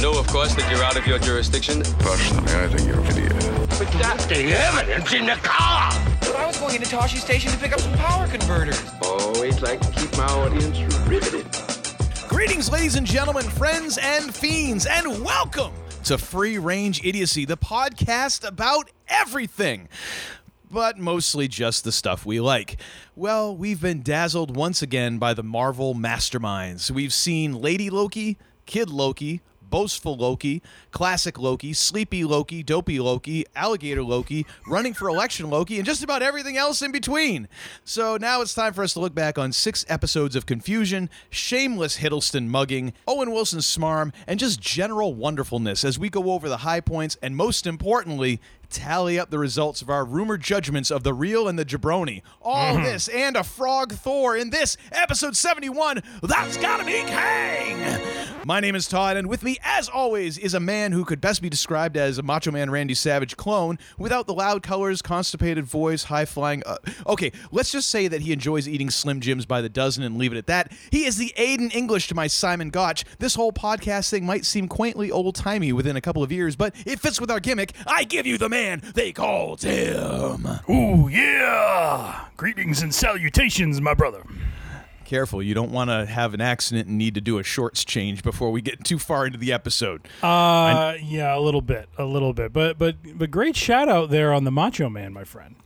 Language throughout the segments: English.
You know, of course, that you're out of your jurisdiction. Personally, I think you're an idiot. But that's the evidence in the car. But I was going into Tosche Station to pick up some power converters. Always like to keep my audience riveted. Greetings, ladies and gentlemen, friends and fiends, and welcome to Free Range Idiocy, the podcast about everything, but mostly just the stuff we like. Well, we've been dazzled once again by the Marvel masterminds. We've seen Lady Loki, Kid Loki, Boastful Loki, Classic Loki, Sleepy Loki, Dopey Loki, Alligator Loki, Running for Election Loki, and just about everything else in between. So now it's time for us to look back on six episodes of confusion, shameless Hiddleston mugging, Owen Wilson smarm, and just general wonderfulness as we go over the high points and most importantly, tally up the results of our rumored judgments of the real and the jabroni. All this and a frog Thor in this episode 71. That's gotta be Kang! My name is Todd, and with me, as always, is a man who could best be described as a Macho Man Randy Savage clone without the loud colors, constipated voice, high flying. Uh, okay, let's just say that he enjoys eating Slim Jims by the dozen and leave it at that. He is the Aiden English to my Simon Gotch. This whole podcast thing might seem quaintly old timey within a couple of years, but it fits with our gimmick. I give you the man they call Tim. Ooh, yeah! Greetings and salutations, my brother. Careful, you don't want to have an accident and need to do a shorts change before we get too far into the episode. Uh, yeah, a little bit, a little bit, but but but great shout out there on the Macho Man, my friend.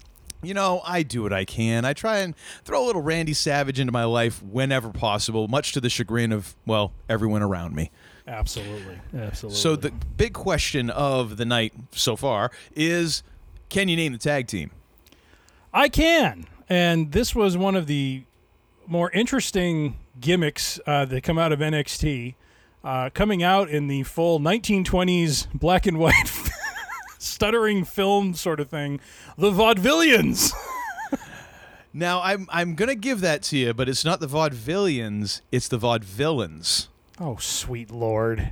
You know, I do what I can. I try and throw a little Randy Savage into my life whenever possible, much to the chagrin of, well, everyone around me. Absolutely, absolutely. So the big question of the night so far is can you name the tag team? I can, and this was one of the more interesting gimmicks uh, that come out of NXT, uh, coming out in the full 1920s black and white stuttering film sort of thing, the Vaudevillians. Now, I'm I'm going to give that to you, but it's not the vaudevillians, it's the vaudevillains. Oh, sweet lord.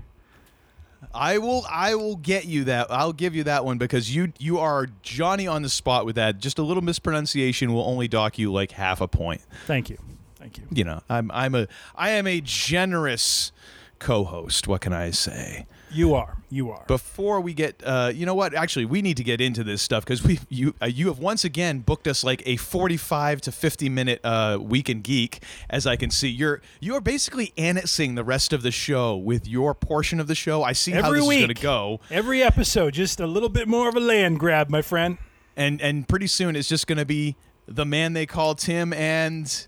I will I will get you that. I'll give you that one because you you are Johnny on the spot with that. Just a little mispronunciation will only dock you like half a point. Thank you, thank you. You know, I'm I'm a I am a generous co-host. What can I say? You are, you are. Before we get, uh, you know what? Actually, we need to get into this stuff because we you uh, you have once again booked us like a forty-five to fifty minute uh, week in geek. As I can see, you're you are basically annexing the rest of the show with your portion of the show. I see how this week, is going to go, Every episode, just a little bit more of a land grab, my friend. and and pretty soon it's just going to be the man they call Tim and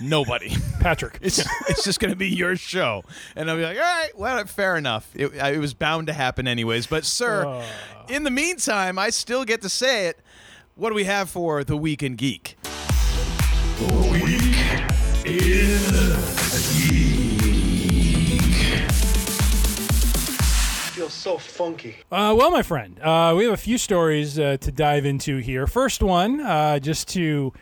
nobody. Patrick. It's it's just going to be your show, and I'll be like, all right, well, fair enough. It, it was bound to happen anyways. But sir, in the meantime, I still get to say it. What do we have for the week in geek? Feels so funky. Uh, well, my friend, uh, we have a few stories uh, to dive into here. First one, uh, just to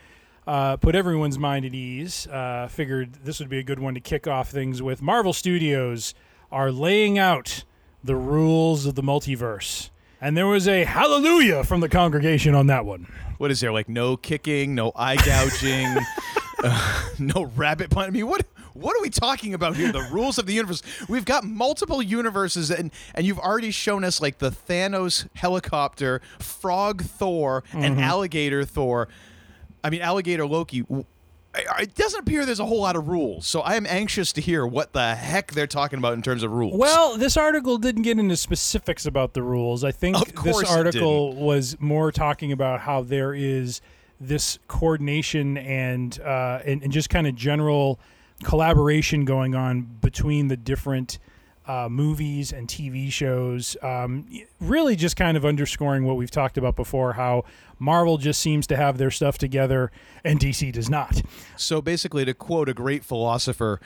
uh, put everyone's mind at ease, uh, figured this would be a good one to kick off things with. Marvel Studios are laying out the rules of the multiverse. And there was a hallelujah from the congregation on that one. What is there like? No kicking, no eye gouging, uh, no rabbit punch. I mean, what what are we talking about here? The rules of the universe. We've got multiple universes, and and you've already shown us like the Thanos helicopter, Frog Thor, and Alligator Thor. I mean, Alligator Loki. It doesn't appear there's a whole lot of rules, so I am anxious to hear what the heck they're talking about in terms of rules. Well, this article didn't get into specifics about the rules. I think this article was more talking about how there is this coordination and uh, and, and just kind of general collaboration going on between the different uh, movies and TV shows. Um, really, just kind of underscoring what we've talked about before: how Marvel just seems to have their stuff together and DC does not. So basically, to quote a great philosopher,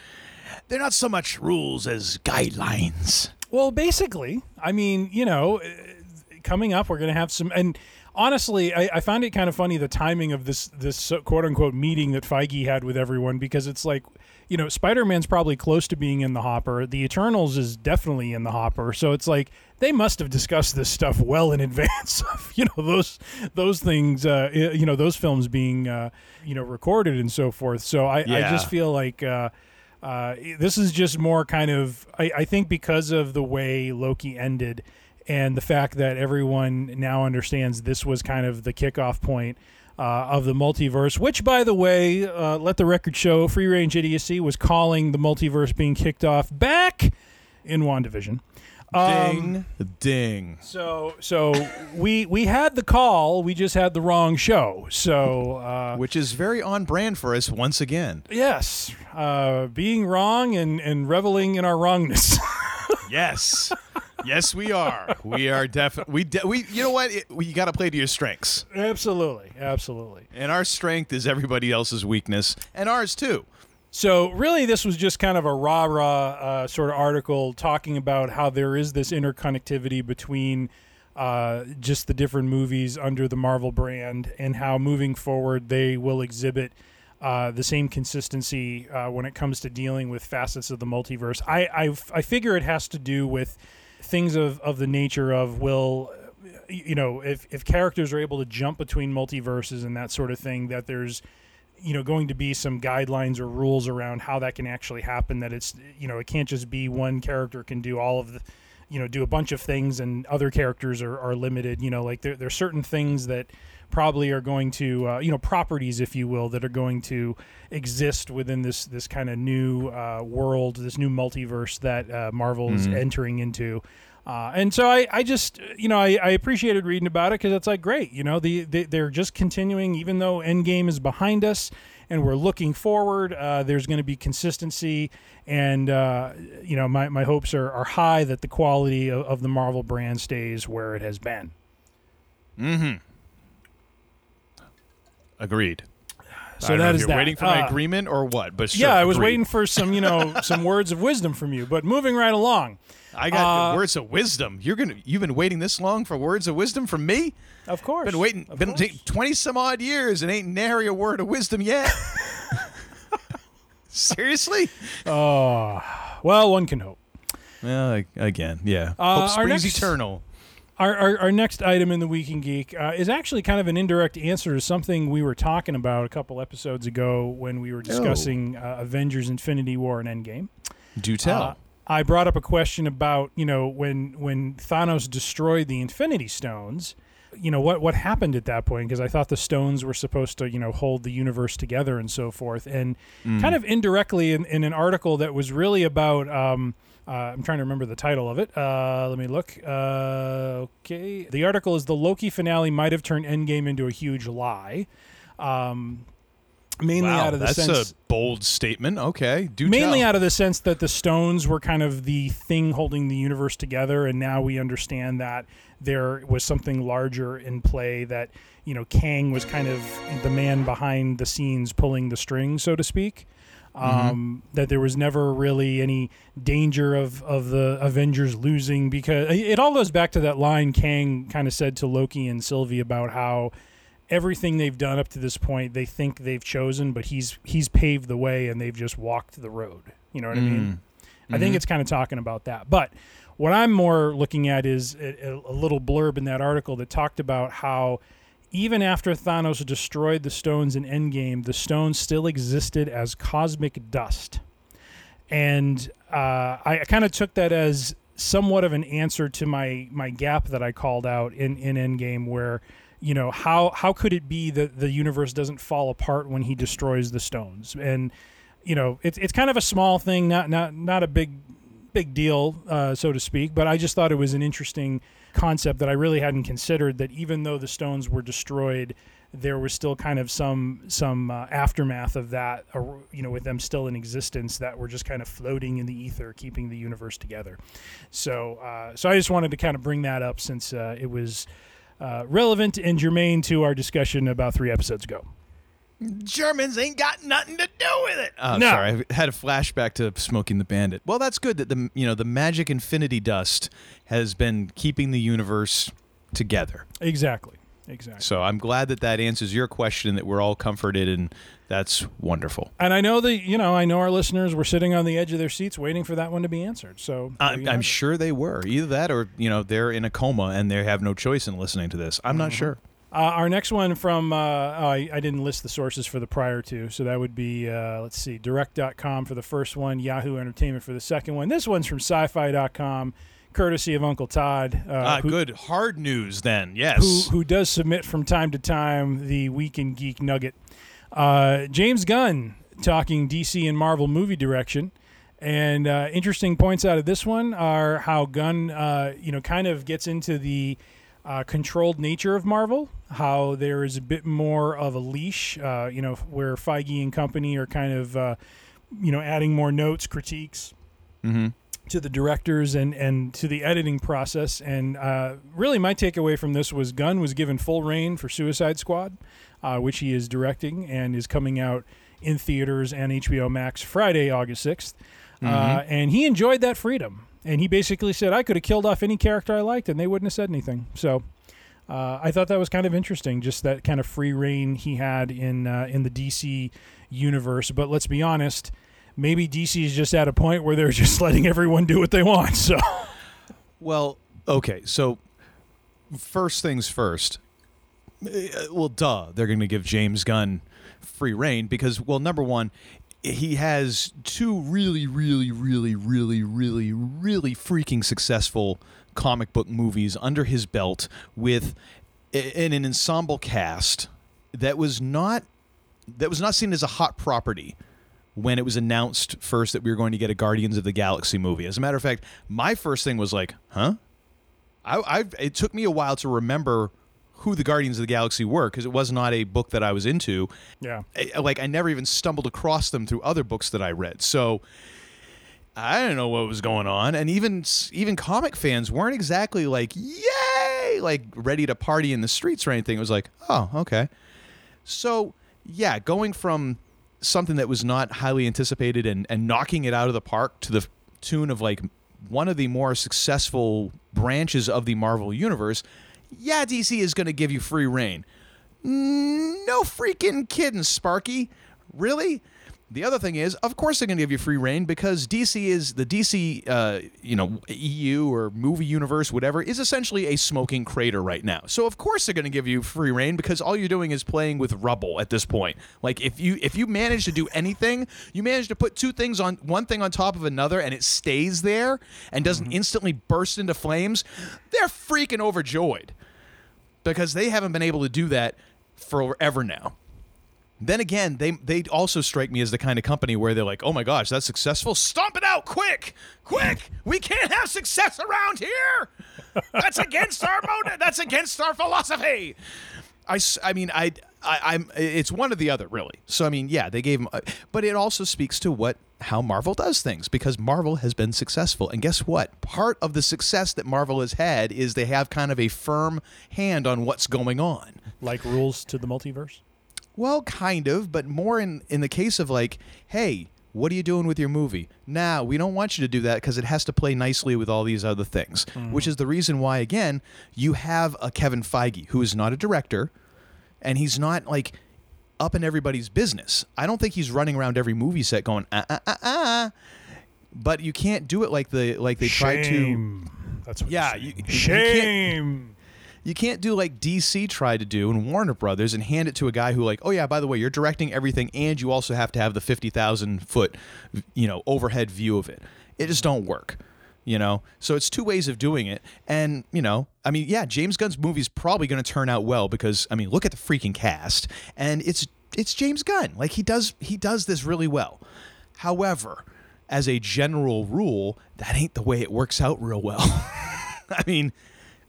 they're not so much rules as guidelines. Well, basically, I mean, you know, uh, coming up, we're going to have some. And honestly, I, I found it kind of funny the timing of this this quote unquote meeting that Feige had with everyone because it's like, you know, Spider Man's probably close to being in the hopper. The Eternals is definitely in the hopper. So it's like they must have discussed this stuff well in advance of you know those those things, uh, you know, those films being uh, you know recorded and so forth. So I, I just feel like. Uh, uh, this is just more kind of, I, I think, because of the way Loki ended and the fact that everyone now understands this was kind of the kickoff point uh, of the multiverse, which, by the way, uh, let the record show, Free Range Idiocy was calling the multiverse being kicked off back in WandaVision. Um, Ding, ding. So, so we we had the call, we just had the wrong show. So, uh, Which is very on brand for us once again. yes, uh, being wrong and and reveling in our wrongness. Yes. Yes, we are. We are definitely. We de- we. You know what? It, we got to play to your strengths, absolutely, absolutely. and our strength is everybody else's weakness, and ours too. So really, this was just kind of a rah rah uh, sort of article talking about how there is this interconnectivity between uh, just the different movies under the Marvel brand, and how moving forward they will exhibit uh, the same consistency uh, when it comes to dealing with facets of the multiverse. I I, I figure it has to do with things of, of the nature of will you know if, if characters are able to jump between multiverses and that sort of thing that there's you know going to be some guidelines or rules around how that can actually happen that it's you know it can't just be one character can do all of the you know do a bunch of things and other characters are, are limited. You know like there, there are certain things that probably are going to uh, you know properties if you will that are going to exist within this this kind of new uh, world this new multiverse that uh, marvel is entering into uh, and so I, I just, you know, I, I appreciated reading about it because it's like great, you know, the, the they're just continuing, even though Endgame is behind us, and we're looking forward. Uh, there's going to be consistency, and uh, you know, my, my hopes are, are high that the quality of, of the Marvel brand stays where it has been. Agreed. So that is that you're waiting for my Uh, agreement or what? But sure, yeah, I was agreed. waiting for some, you know, some words of wisdom from you. But moving right along, I got uh, words of wisdom. You're gonna. You've been waiting this long for words of wisdom from me. of course, Been waiting. Been course. twenty some odd years and ain't nary a word of wisdom yet. Seriously? Oh, well, one can hope. Well, again, yeah. Uh, Hope springs next- eternal. Our, our, our next item in the Week in Geek uh, is actually kind of an indirect answer to something we were talking about a couple episodes ago when we were discussing uh, Avengers Infinity War and Endgame. Do tell. Uh, I brought up a question about, you know, when when Thanos destroyed the Infinity Stones, you know, what what happened at that point because I thought the stones were supposed to, you know, hold the universe together and so forth. And kind of indirectly in, in an article that was really about um, uh, I'm trying to remember the title of it. Uh, let me look. Uh, okay. The article is The Loki finale might have turned Endgame into a huge lie. Um, mainly wow, out of the that's sense a bold statement. Okay, do mainly tell. out of the sense that the stones were kind of the thing holding the universe together and now we understand that there was something larger in play that you know kang was kind of the man behind the scenes pulling the strings so to speak um, that there was never really any danger of, of the Avengers losing because it all goes back to that line Kang kind of said to Loki and Sylvie about how everything they've done up to this point they think they've chosen but he's he's paved the way and they've just walked the road. You know what i mean? I think it's kind of talking about that. But what i'm more looking at is a, a little blurb in that article that talked about how even after thanos destroyed the stones in endgame the stones still existed as cosmic dust and uh, I kind of took that as somewhat of an answer to my my gap that I called out in in Endgame, where you know how how could it be that the universe doesn't fall apart when he destroys the stones? And you know it's it's kind of a small thing, not not not a big big deal, uh, so to speak. But I just thought it was an interesting concept that I really hadn't considered. That even though the stones were destroyed, there was still kind of some some uh, aftermath of that, uh, you know, with them still in existence that were just kind of floating in the ether, keeping the universe together. So, uh, so I just wanted to kind of bring that up since uh, it was uh, relevant and germane to our discussion about three episodes ago. Germans ain't got nothing to do with it. Oh, No. sorry. I had a flashback to Smokey and the Bandit. Well, that's good that the you know the magic infinity dust has been keeping the universe together. Exactly. Exactly. So I'm glad that that answers your question. That we're all comforted, and that's wonderful. And I know that you know, I know our listeners were sitting on the edge of their seats waiting for that one to be answered. So I, there you I'm sure they were either that, or you know, they're in a coma and they have no choice in listening to this. I'm not mm-hmm. sure. Uh, our next one from, uh, oh, I, I didn't list the sources for the prior two. So that would be, uh, let's see, direct.com for the first one, Yahoo Entertainment for the second one. This one's from sci fi.com, courtesy of Uncle Todd. Uh, Ah, who, good hard news then. Yes. Who, who does submit from time to time the Week in Geek Nugget. Uh, James Gunn talking DC and Marvel movie direction. And uh, interesting points out of this one are how Gunn, uh, you know, kind of gets into the uh, controlled nature of Marvel. How there is a bit more of a leash, uh, you know, where Feige and company are kind of, uh, you know, adding more notes, critiques to the directors and and to the editing process. And uh, really, my takeaway from this was Gunn was given full reign for Suicide Squad, uh, which he is directing and is coming out in theaters and HBO Max Friday, August 6th Uh, and he enjoyed that freedom. And he basically said, "I could have killed off any character I liked, and they wouldn't have said anything." So. Uh, I thought that was kind of interesting, just that kind of free reign he had in uh, in the DC universe. But let's be honest, maybe DC is just at a point where they're just letting everyone do what they want. So Well, okay. So first things first. Uh, Well, duh, they're going to give James Gunn free reign because, well, number one, he has two really, really, really, really, really, really freaking successful comic book movies under his belt with in an ensemble cast that was not that was not seen as a hot property when it was announced first that we were going to get a Guardians of the Galaxy movie. As a matter of fact, my first thing was like, huh? I, I it took me a while to remember who the Guardians of the Galaxy were because it was not a book that I was into. yeah, I- like I never even stumbled across them through other books that I read. So I didn't know what was going on, and even even comic fans weren't exactly like yay, like ready to party in the streets or anything. It was like, oh, okay. So yeah, going from something that was not highly anticipated and and knocking it out of the park to the tune of like one of the more successful branches of the Marvel universe. Yeah, DC is going to give you free reign. No freaking kidding, Sparky. Really? The other thing is, of course, they're going to give you free reign because DC is the DC, uh, you know, EU or movie universe, whatever, is essentially a smoking crater right now. So of course they're going to give you free reign because all you're doing is playing with rubble at this point. Like if you if you manage to do anything, you manage to put two things on one thing on top of another, and it stays there and doesn't instantly burst into flames. They're freaking overjoyed because they haven't been able to do that forever now. Then again, they they also strike me as the kind of company where they're like, "Oh my gosh, that's successful! Stomp it out, quick, quick! We can't have success around here. That's against our motive. That's against our philosophy." I, I mean, I, I, I'm. It's one or the other, really. So I mean, yeah, they gave him, uh, but it also speaks to what how Marvel does things because Marvel has been successful, and guess what? Part of the success that Marvel has had is they have kind of a firm hand on what's going on. like rules to the multiverse. Well, kind of, but more in in the case of like, hey, what are you doing with your movie? Nah, we don't want you to do that because it has to play nicely with all these other things. Mm. Which is the reason why, again, you have a Kevin Feige who is not a director, and he's not like up in everybody's business. I don't think he's running around every movie set going ah ah ah ah. But you can't do it like the like they tried to. That's what. Yeah, you're saying. you- you can't- shame. You can't do like DC tried to do and Warner Brothers and hand it to a guy who like, oh yeah, by the way, you're directing everything and you also have to have the fifty thousand foot, you know, overhead view of it. It just don't work, you know. So it's two ways of doing it, and you know, I mean, yeah, James Gunn's movie's probably going to turn out well because I mean, look at the freaking cast, and it's it's James Gunn. Like he does he does this really well. However, as a general rule, that ain't the way it works out real well. I mean,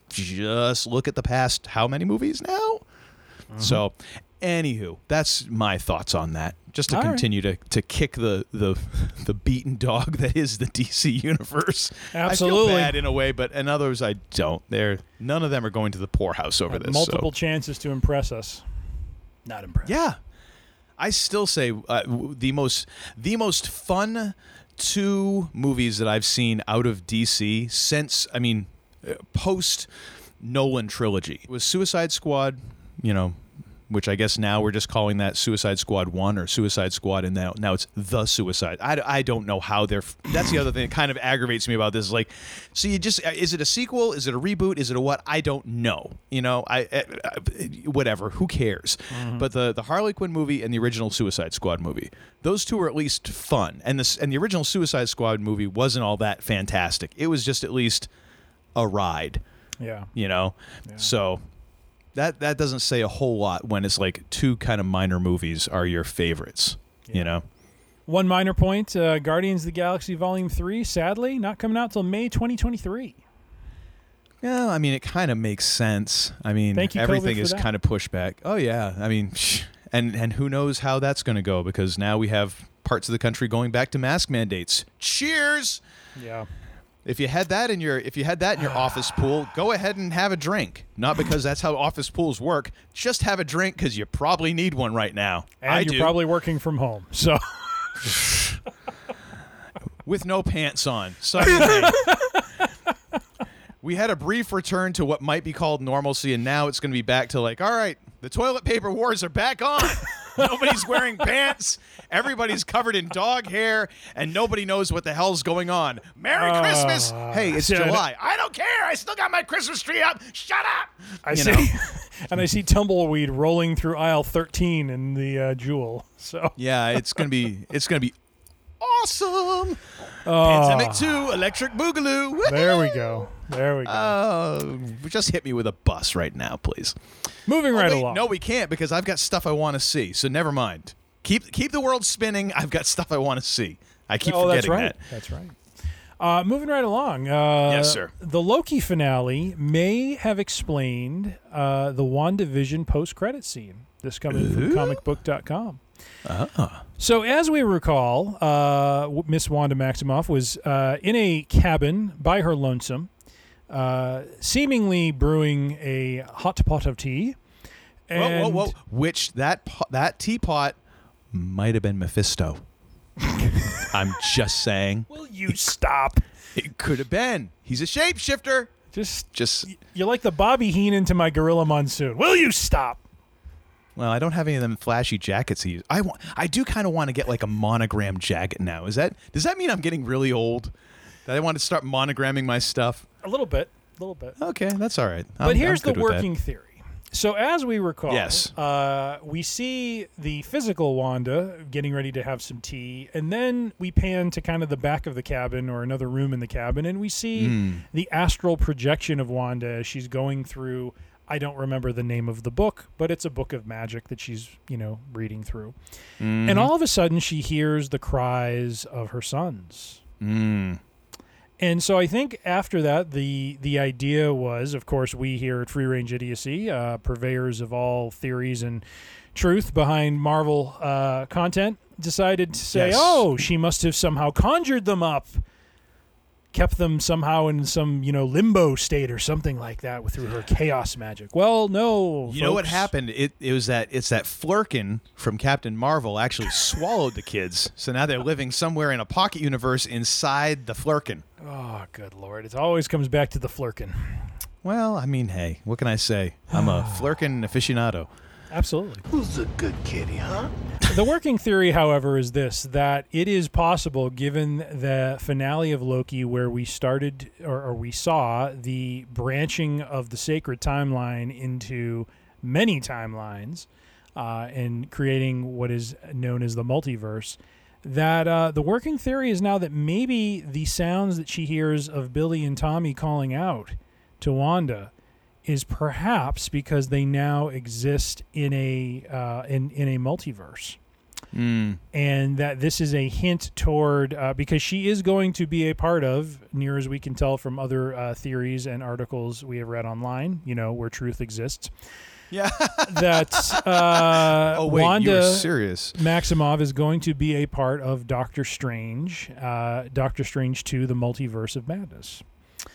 just look at the past how many movies now? Mm-hmm. So, anywho, that's my thoughts on that. Just to All right. continue to, to kick the, the the beaten dog that is the DC universe. I Absolutely. feel bad in a way, but in others I don't. They're none of them are going to the poorhouse over this. so- Multiple chances to impress us. Not impressed. yeah, I still say uh, the most the most fun two movies that I've seen out of DC since I mean uh, post Nolan trilogy. It was Suicide Squad, you know, which I guess now we're just calling that Suicide Squad 1 or Suicide Squad, and now, now it's The Suicide. I, I don't know how they're. That's the other thing that kind of aggravates me about this. Is like, so you just. Uh, is it a sequel? Is it a reboot? Is it a what? I don't know. You know, I, I whatever. Who cares? Mm-hmm. But the, the Harley Quinn movie and the original Suicide Squad movie, those two are at least fun. And, this, and the original Suicide Squad movie wasn't all that fantastic. It was just at least a ride Yeah. you know so that that doesn't say a whole lot when it's like two kind of minor movies are your favorites you know? One minor point: uh, Guardians of the Galaxy Volume Three, sadly, not coming out till May 2023. yeah i mean it kind of makes sense. I mean Thank you, everything is that. kind of pushed back. Oh yeah. I mean and and who knows how that's going to go because now we have parts of the country going back to mask mandates. Cheers! Yeah. If you had that in your if you had that in your office pool, go ahead and have a drink. Not because that's how office pools work. Just have a drink because you probably need one right now. And I you're do. probably working from home, so with no pants on. We had a brief return to what might be called normalcy, and now it's going to be back to like, all right, the toilet paper wars are back on. Nobody's wearing pants. Everybody's covered in dog hair, and nobody knows what the hell's going on. Merry Christmas! Hey, it's Uh, Yeah, July. I don't care. I still got my Christmas tree up. Shut up. I You see. and I see tumbleweed rolling through aisle 13 in the uh, Jewel. So Yeah, it's gonna be it's gonna be awesome. Pandemic two, Electric Boogaloo. there we go. There we go. Uh, just hit me with a bus right now, please. Moving right Oh, Wait, along. No, we can't because I've got stuff I want to see. So never mind. Keep keep the world spinning. I've got stuff I want to see. I keep oh, that's forgetting right. that. That's right. Uh, moving right along. Uh, Yes, sir. The Loki finale may have explained uh, the WandaVision post-credit scene. This coming from comicbook.com. Ah. So, as we recall, uh, Miss Wanda Maximoff was uh, in a cabin by her lonesome, uh, seemingly brewing a hot pot of tea. And whoa, whoa! Which that po- that teapot might have been Mephisto. I'm just saying. Will you stop? It could have been. He's a shapeshifter. Just, Just you're like the Bobby Heenan to my Gorilla Monsoon. Will you stop? well, I don't have any of them flashy jackets. He. I want. I do kind of want to get like a monogram jacket now. Is that? Does that mean I'm getting really old? That I want to start monogramming my stuff? A little bit, a little bit. Okay, that's all right. But I'm- here's I'm the good with that. working theory. So as we recall, Yes. uh, we see the physical Wanda getting ready to have some tea, and then we pan to kind of the back of the cabin or another room in the cabin, and we see Hmm. the astral projection of Wanda as she's going through. I don't remember the name of the book, but it's a book of magic that she's you know reading through, Mm-hmm. and all of a sudden she hears the cries of her sons. Mm. And so I think after that, the the idea was, of course, we here at Free Range Idiocy, uh, purveyors of all theories and truth behind Marvel uh, content, decided to say, Yes. "Oh, she must have somehow conjured them up, kept them somehow in some you know limbo state or something like that through her chaos magic." Well, no, You know what happened? It it was that it's that Flerken from Captain Marvel actually swallowed the kids. So now they're living somewhere in a pocket universe inside the Flerken. Oh, good lord! It always comes back to the flerken. Well, I mean, hey, what can I say? I'm a Flerken aficionado. Absolutely. Who's a good kitty, huh? the working theory, however, is this that it is possible, given the finale of Loki, where we started or, or we saw the branching of the sacred timeline into many timelines uh, and creating what is known as the multiverse. That uh, the working theory is now that maybe the sounds that she hears of Billy and Tommy calling out to Wanda is perhaps because they now exist in a uh, in in a multiverse, and that this is a hint toward uh, because she is going to be a part of, near as we can tell from other uh, theories and articles we have read online, you know, where truth exists. Yeah. That uh, Oh wait, Wanda serious? Maximoff is going to be a part of Doctor Strange, uh, Doctor Strange Two: The Multiverse of Madness.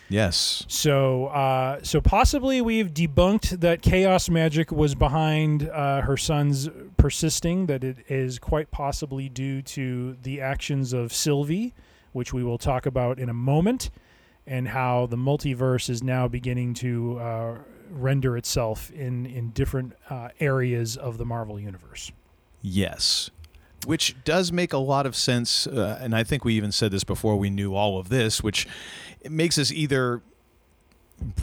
Yes. So, uh, so possibly we've debunked that chaos magic was behind uh, her son's persisting. That it is quite possibly due to the actions of Sylvie, which we will talk about in a moment. and how the multiverse is now beginning to uh, render itself in in different uh, areas of the Marvel universe. Yes. Which does make a lot of sense. Uh, and I think we even said this before we knew all of this, which it makes us either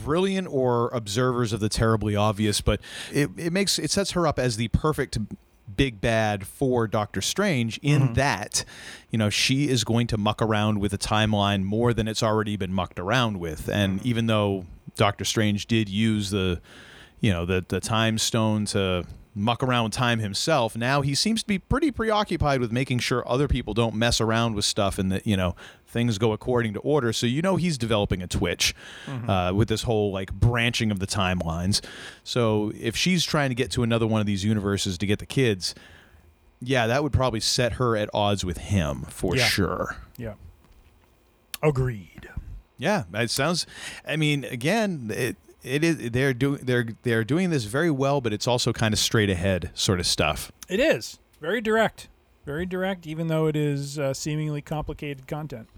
brilliant or observers of the terribly obvious, but it, it makes it sets her up as the perfect big bad for Doctor Strange in Mm-hmm. that, you know, she is going to muck around with the timeline more than it's already been mucked around with. And Mm-hmm. even though Doctor Strange did use the, you know, the the time stone to muck around with time himself, now he seems to be pretty preoccupied with making sure other people don't mess around with stuff and that, you know, things go according to order. So you know he's developing a twitch uh, with this whole like branching of the timelines. So if she's trying to get to another one of these universes to get the kids, yeah, that would probably set her at odds with him for Yeah. sure. Yeah. Agreed. Yeah, it sounds. I mean, again, it it is they're doing they're they're doing this very well, but it's also kind of straight ahead sort of stuff. It is very direct, very direct, even though it is uh, seemingly complicated content.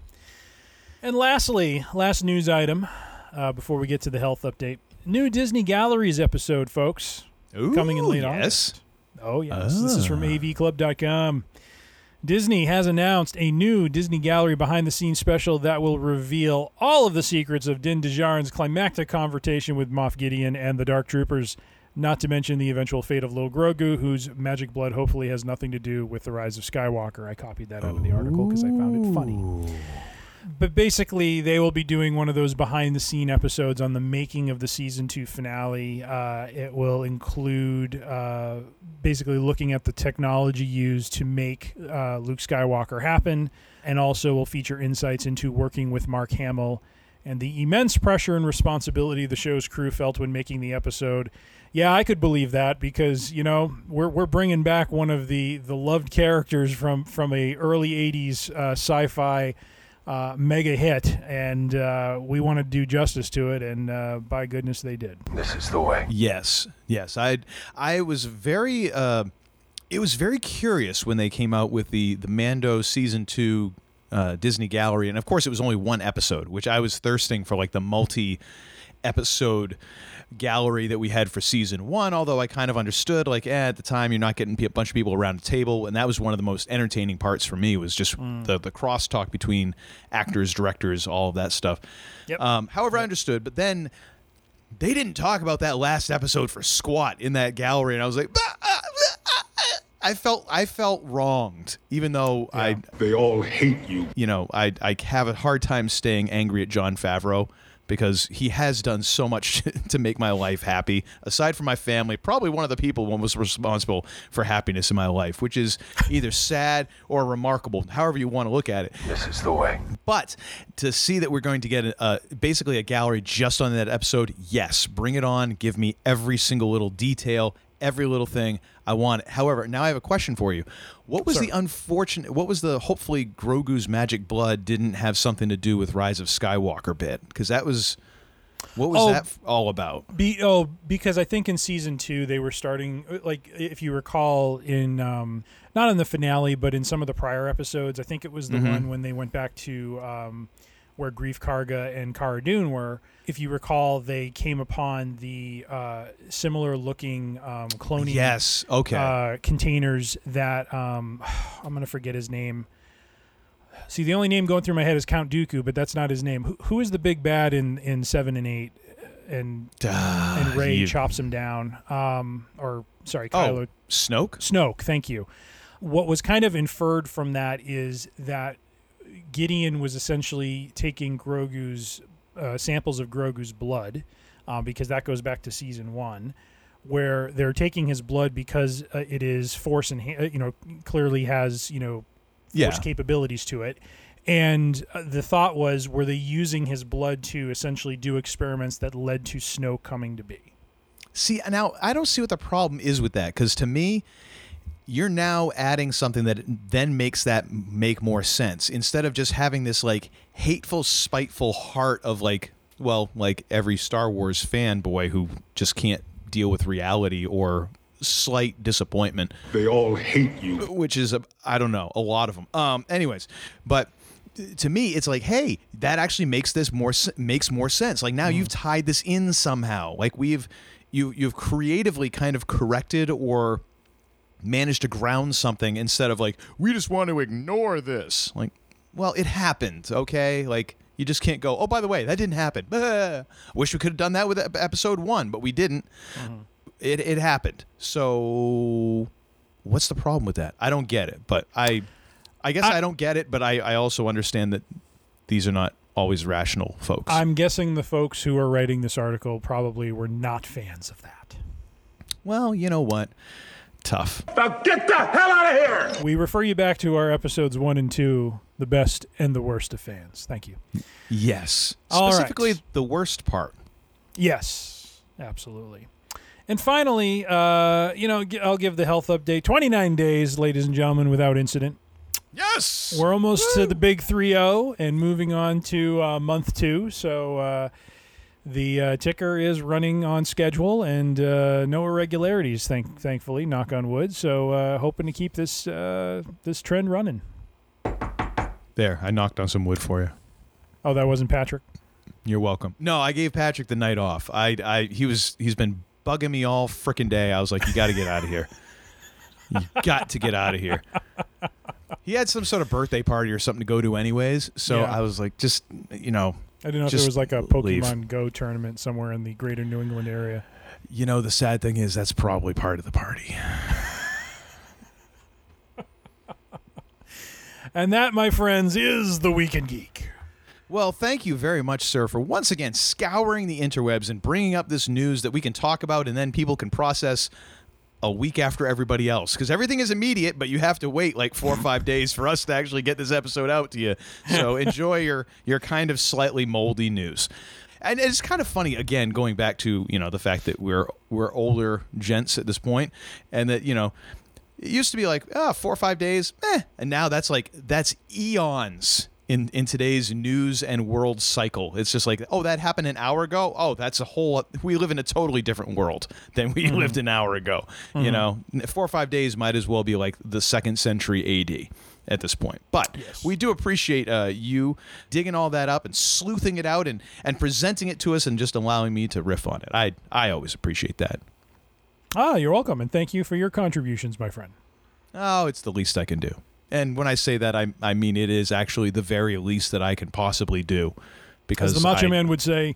And lastly, last news item uh, before we get to the health update: new Disney Galleries episode, folks, coming in Ooh, late yes. August. Oh yes, this is from AVClub.com. Disney has announced a new Disney Gallery behind the scenes special that will reveal all of the secrets of Din Djarin's climactic confrontation with Moff Gideon and the Dark Troopers, not to mention the eventual fate of Lil Grogu, whose magic blood hopefully has nothing to do with the rise of Skywalker. I copied that out of the article because I found it funny. But basically, they will be doing one of those behind the scene episodes on the making of the season two finale. Uh, it will include uh, basically looking at the technology used to make uh, Luke Skywalker happen, and also will feature insights into working with Mark Hamill and the immense pressure and responsibility the show's crew felt when making the episode. Yeah, I could believe that because you know we're we're bringing back one of the the loved characters from from a early '80s uh, sci-fi uh, mega hit, and uh, we want to do justice to it, and uh, by goodness they did. This is the way. Yes, yes. I I was very uh, it was very curious when they came out with the the Mando season two uh, Disney Gallery, and of course it was only one episode, which I was thirsting for like the multi episode gallery that we had for season one. Although I kind of understood, like eh, at the time you're not getting a bunch of people around a table, and that was one of the most entertaining parts for me was just the the crosstalk between actors, directors, all of that stuff. Yep. Um, however, I understood, but then they didn't talk about that last episode for squat in that gallery, and I was like, "Bah, ah, ah, ah, ah." I felt I felt wronged, even though I They all hate you. you know I I have a hard time staying angry at Jon Favreau because he has done so much to make my life happy. Aside from my family, probably one of the people one was responsible for happiness in my life, which is either sad or remarkable, however you want to look at it. This is the way. But to see that we're going to get a, basically a gallery just on that episode, yes, bring it on. Give me every single little detail, every little thing I want. However, now I have a question for you. What was Sir. the unfortunate? What was the hopefully Grogu's magic blood didn't have something to do with Rise of Skywalker bit? Because that was what was Oh. that all about? Be, oh, because I think in season two they were starting, like if you recall, in um, not in the finale, but in some of the prior episodes. I think it was the one when they went back to um, where Greef Karga and Cara Dune were. If you recall, they came upon the uh, similar looking um, cloning Yes. Okay. uh, containers that um, I'm gonna forget his name. See, the only name going through my head is Count Dooku, but that's not his name. Who, who is the big bad in, in seven and eight? And and Rey you- chops him down. Um, or sorry, oh, Kylo Snoke. Snoke. Thank you. What was kind of inferred from that is that Gideon was essentially taking Grogu's uh, samples of Grogu's blood, uh, because that goes back to season one, where they're taking his blood because uh, it is force and you know clearly has you know Yeah. force capabilities to it. And uh, the thought was, were they using his blood to essentially do experiments that led to Snoke coming to be? See, now I don't see what the problem is with that because to me, you're now adding something that then makes that make more sense instead of just having this like hateful, spiteful heart of like, well, like every Star Wars fanboy who just can't deal with reality or slight disappointment They all hate you. which is a I don't know a lot of them. Um, anyways, but to me, it's like, hey, that actually makes this more makes more sense. Like now you've tied this in somehow. Like we've you you've creatively kind of corrected or managed to ground something instead of like we just want to ignore this. Like, well, it happened. Okay, like. You just can't go. Oh, by the way, that didn't happen. Wish we could have done that with episode one, but we didn't. Mm-hmm. It it happened. So, what's the problem with that? I don't get it. But I, I guess I, don't get it. But I I also understand that these are not always rational folks. I'm guessing the folks who are writing this article probably were not fans of that. well, you know what? Tough. Now get the hell out of here! We refer you back to our episodes one and two, the best and the worst of fans. Thank you. Yes. All right. Specifically, the worst part. Yes, absolutely. And finally, uh, you know, I'll give the health update. 29 days, ladies and gentlemen, without incident. Yes. We're almost to the big 3 0 and moving on to uh, month two. So uh, the uh, ticker is running on schedule and uh, no irregularities, thank- thankfully, knock on wood. So uh, hoping to keep this, uh, this trend running. There, I knocked on some wood for you. Oh, that wasn't Patrick? You're welcome. No, I gave Patrick the night off. I, I, he was, he's been bugging me all freaking day. I was like, you got to get out of here. You got to get out of here. He had some sort of birthday party or something to go to, anyways. So Yeah. I was like, just, you know, I didn't know if there was like a leave. Pokemon Go tournament somewhere in the greater New England area. you know, the sad thing is that's probably part of the party. And that, my friends, is the Week in Geek. Well, thank you very much, sir, for once again scouring the interwebs and bringing up this news that we can talk about and then people can process a week after everybody else. Because everything is immediate, but you have to wait like four or five days for us to actually get this episode out to you. So enjoy your your kind of slightly moldy news. And it's kind of funny again going back to you know the fact that we're we're older gents at this point, and that you know it used to be like ah four or five days, eh, and now that's like that's eons in in today's news and world cycle. It's just like oh that happened an hour ago. Oh that's a whole we live in a totally different world than we lived an hour ago. You know, four or five days might as well be like the second century AD at this point. But we do appreciate uh, you digging all that up and sleuthing it out and and presenting it to us and just allowing me to riff on it. I I always appreciate that. Ah, you're welcome, and thank you for your contributions, my friend. Oh, it's the least I can do. And when I say that, I I mean it is actually the very least that I can possibly do. Because As the Macho I- Man would say,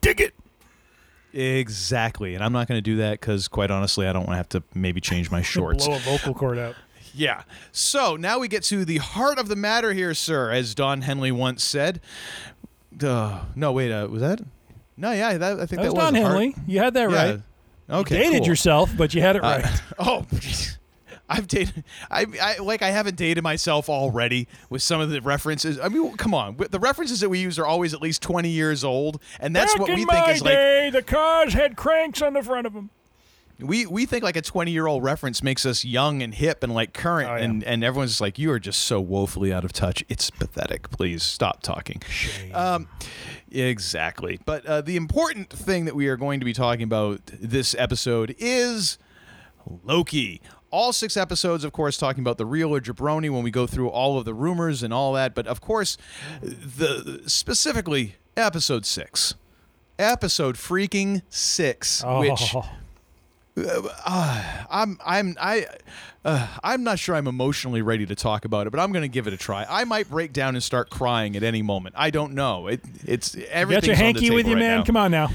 dig it. Exactly. And I'm not going to do that because, quite honestly, I don't want to have to maybe change my shorts. Blow a vocal cord out. Yeah. So now we get to the heart of the matter here, sir, as Don Henley once said. Uh, no, wait, uh, was that? No, yeah, that, I think That that, was Don the heart- Henley. You had that Yeah. right. Okay. you dated cool. yourself, but you had it Uh, right. oh, I've dated. I, I like. I haven't dated myself already with some of the references. I mean, come on. The references that we use are always at least twenty years old, and that's Back what in we my think is like. day, the cars had cranks on the front of them. We we think like a twenty year old reference makes us young and hip and like current, Oh, yeah. and and everyone's just like, you are just so woefully out of touch. It's pathetic. Please stop talking. Um, exactly. But uh, the important thing that we are going to be talking about this episode is Loki. All six episodes, of course, talking about the real or jabroni when we go through all of the rumors and all that. But of course, the specifically episode six, episode freaking six, which Oh. I'm I'm I uh, I'm not sure I'm emotionally ready to talk about it, but I'm going to give it a try. I might break down and start crying at any moment. I don't know. It it's everything's got your hanky with you, right man. now. Come on now.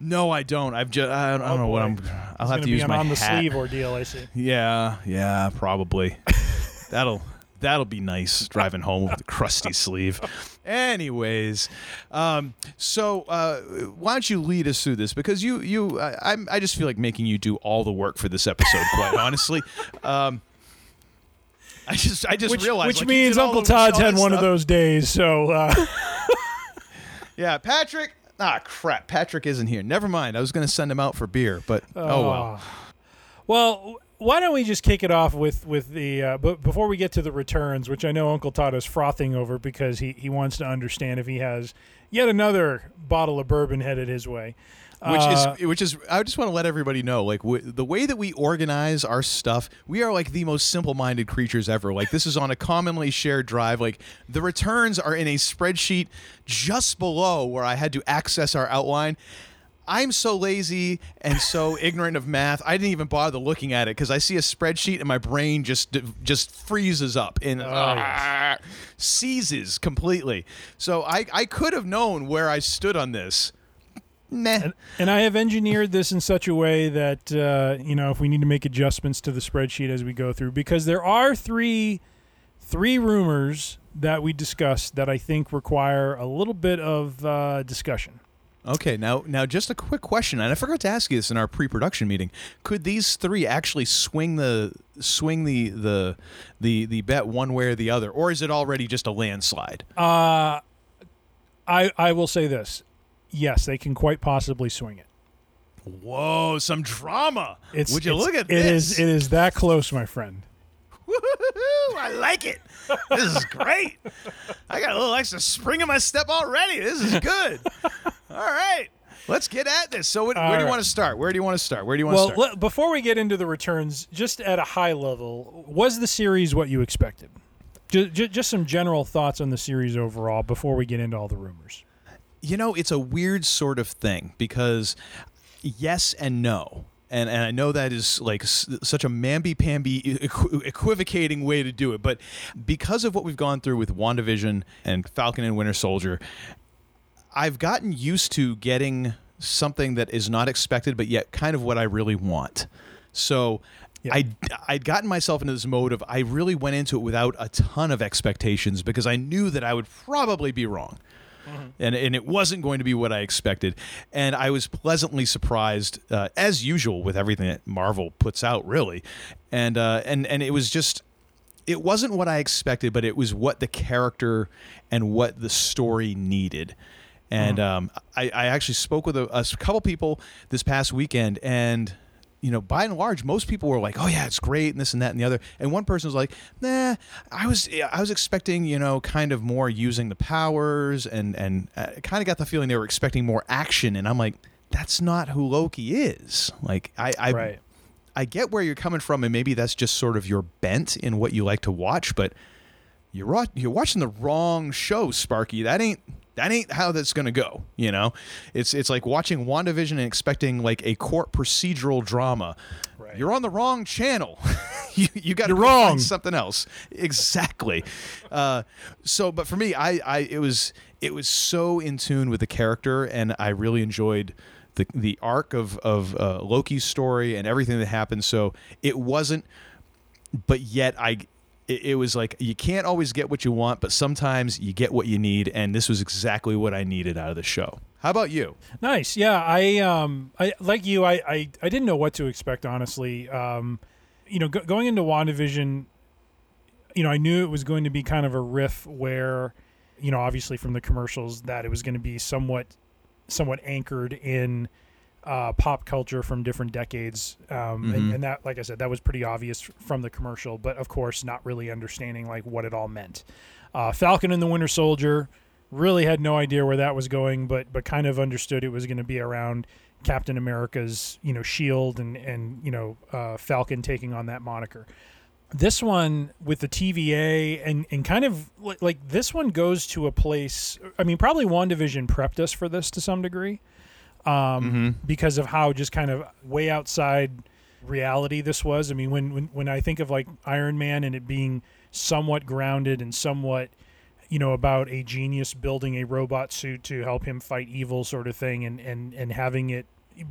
No, I don't. I've just I don't, I don't Oh, know what. I'm. I'll have be use an my on the hat. sleeve ordeal. I see. Yeah, yeah, probably. that'll that'll be nice driving home with a crusty sleeve. Anyways, um, so uh, why don't you lead us through this because you you I, I'm I just feel like making you do all the work for this episode. Quite honestly. Um, I just I just Which, realized which like, you means did all Uncle the- Todd's all had that one of stuff. those days. So uh, Yeah, Patrick. Ah, crap. Patrick isn't here. Never mind. I was going to send him out for beer, but oh well. Well, why don't we just kick it off with with the uh, but before we get to the returns, which I know Uncle Todd is frothing over because he he wants to understand if he has yet another bottle of bourbon headed his way. Which Uh, is which is I just want to let everybody know like w- the way that we organize our stuff we are like the most simple-minded creatures ever like this is on a commonly shared drive like the returns are in a spreadsheet just below where I had to access our outline I'm so lazy and so ignorant of math. I didn't even bother looking at it because I see a spreadsheet and my brain just just freezes up and ah, seizes completely. So I I could have known where I stood on this. Meh. And I have engineered this in such a way that uh, you know if we need to make adjustments to the spreadsheet as we go through, because there are three three rumors that we discussed that I think require a little bit of uh, discussion. Okay, now now just a quick question, and I forgot to ask you this in our pre-production meeting. Could these three actually swing the swing the the the the bet one way or the other, or is it already just a landslide? Uh, I I will say this: yes, they can quite possibly swing it. Whoa, some drama! It's, Would you it's- look at it this? is it is that close, my friend. Woo-hoo-hoo, I like it. This is great. I got a little extra spring in my step already. This is good. All right. Let's get at this. So, what, where All do you want to start? Where do you want to start? Where do you want Well, to start? le- before we get into the returns, just at a high level, was the series what you expected? Just, just some general thoughts on the series overall before we get into all the rumors. You know, it's a weird sort of thing because yes and no. And, and I know that is like s- such a mamby-pamby equ- equivocating way to do it, but because of what we've gone through with WandaVision and Falcon and Winter Soldier, I've gotten used to getting something that is not expected, but yet kind of what I really want. So I I'd gotten myself into this mode of I really went into it without a ton of expectations because I knew that I would probably be wrong. And, and it wasn't going to be what I expected. And I was pleasantly surprised, uh, as usual, with everything that Marvel puts out, really. And, uh, and, and it was just, it wasn't what I expected, but it was what the character and what the story needed. And um, I, I actually spoke with a, a couple people this past weekend, and you know, by and large, most people were like, "Oh yeah, it's great," and this and that and the other. And one person was like, "Nah, I was I was expecting, you know, kind of more using the powers, and and uh, kind of got the feeling they were expecting more action." And I'm like, "That's not who Loki is." Like, I I Right. I get where you're coming from, and maybe that's just sort of your bent in what you like to watch, but you're you're watching the wrong show, Sparky. That ain't that ain't how that's gonna go. You know, it's it's like watching WandaVision and expecting like a court procedural drama. You're on the wrong channel. you you got to wrong. something else. Exactly. Uh, so, but for me, I, I it was it was so in tune with the character, and I really enjoyed the the arc of of uh, Loki's story and everything that happened. So it wasn't, but yet I. It, it was like you can't always get what you want, but sometimes you get what you need, and this was exactly what I needed out of the show. How about you? Nice. Yeah, I um I like you I I, I didn't know what to expect honestly. Um you know, go, going into WandaVision, you know, I knew it was going to be kind of a riff where you know, obviously from the commercials that it was going to be somewhat somewhat anchored in uh, pop culture from different decades, um, and, Mhm. and that, like I said, that was pretty obvious from the commercial. But of course, not really understanding like what it all meant. Uh, Falcon and the Winter Soldier really had no idea where that was going, but but kind of understood it was going to be around Captain America's you know shield and and you know uh, Falcon taking on that moniker. This one with the TVA and and kind of like, like this one goes to a place. I mean, probably WandaVision prepped us for this to some degree um, because of how just kind of way outside reality this was. I mean, when, when when I think of like Iron Man and it being somewhat grounded and somewhat, you know, about a genius building a robot suit to help him fight evil, sort of thing, and and and having it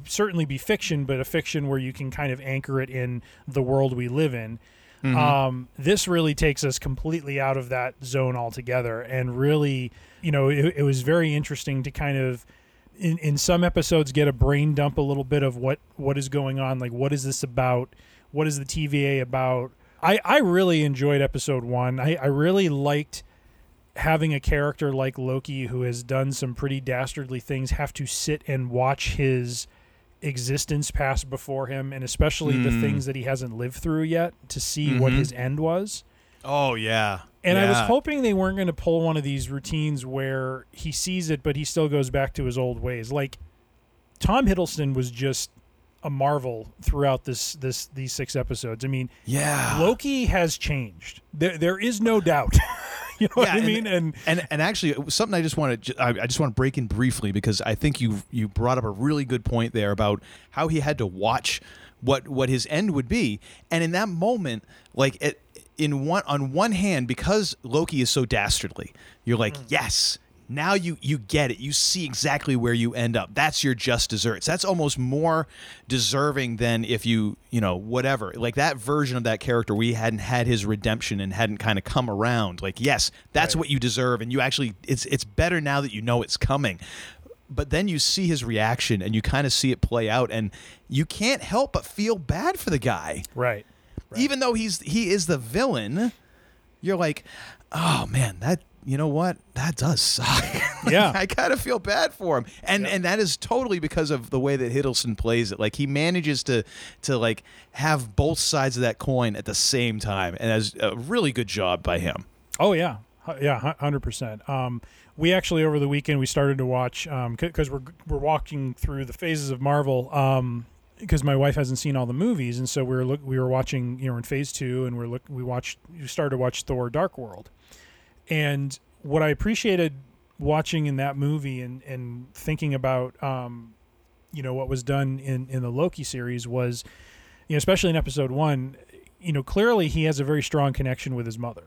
certainly be fiction, but a fiction where you can kind of anchor it in the world we live in. Mhm. Um, this really takes us completely out of that zone altogether, and really, you know, it, it was very interesting to kind of in, in some episodes get a brain dump a little bit of what what is going on like what is this about what is the tva about i i really enjoyed episode one i i really liked having a character like loki who has done some pretty dastardly things have to sit and watch his existence pass before him and especially the Mm. things that he hasn't lived through yet to see what Mhm. his end was Oh yeah, and I was hoping they weren't going to pull one of these routines where he sees it, but he still goes back to his old ways. Like Tom Hiddleston was just a marvel throughout this this these six episodes. I mean, Yeah. Loki has changed. There there is no doubt. you know what I and- mean? And and and actually something I just want to I I just want to break in briefly because I think you you brought up a really good point there about how he had to watch what what his end would be, and in that moment, like it, in one on one hand, because Loki is so dastardly, you're like mm. yes. Now you you get it. You see exactly where you end up. That's your just desserts. That's almost more deserving than if you you know whatever like that version of that character. We hadn't had his redemption and hadn't kind of come around. Like yes, that's what you deserve, and you actually it's it's better now that you know it's coming. But then you see his reaction and you kind of see it play out, and you can't help but feel bad for the guy right. Even though he's he is the villain, you're like, oh man, that you know what that does suck. Yeah. I kind of feel bad for him, and and that is totally because of the way that Hiddleston plays it. Like he manages to to like have both sides of that coin at the same time, and that's a really good job by him. Oh yeah, yeah, hundred percent. Um, we actually over the weekend we started to watch because we're we're walking through the phases of Marvel. Um, because my wife hasn't seen all the movies, and so we were look we were watching you know in phase two, and we're look we watched we started to watch Thor: Dark World, and what I appreciated watching in that movie and and thinking about um, you know what was done in in the Loki series was, you know especially in episode one, you know clearly he has a very strong connection with his mother.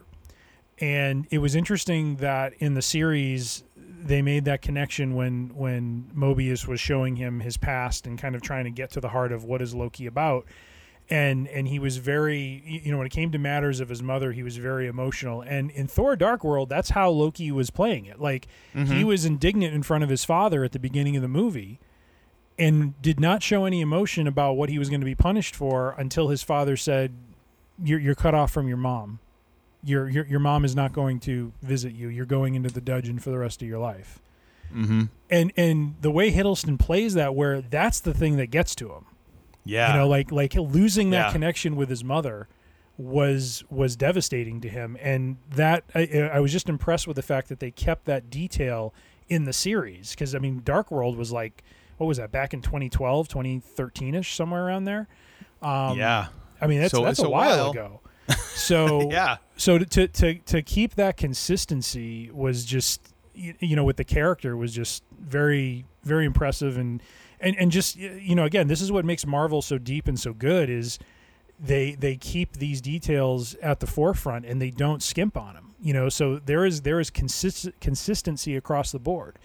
And it was interesting that in the series they made that connection when when Mobius was showing him his past and kind of trying to get to the heart of what is Loki about. And and he was very you know when it came to matters of his mother he was very emotional. And in Thor Dark World that's how Loki was playing it. Like he mm-hmm. was indignant in front of his father at the beginning of the movie and did not show any emotion about what he was going to be punished for until his father said you're you're cut off from your mom your your your mom is not going to visit you. You're going into the dungeon for the rest of your life. Mm-hmm. And and the way Hiddleston plays that, where that's the thing that gets to him. Yeah, You know, like like losing that Yeah. connection with his mother was was devastating to him, and that I, I was just impressed with the fact that they kept that detail in the series. Because I mean, Dark World was like what was that back in 2012, 2013 ish, somewhere around there. Um, yeah. I mean, that's So that's a while, while. ago. So Yeah. so to to to keep that consistency was just you know with the character was just very very impressive and and and just you know again this is what makes Marvel so deep and so good is they they keep these details at the forefront and they don't skimp on them you know? So there is there is consist- consistency across the board.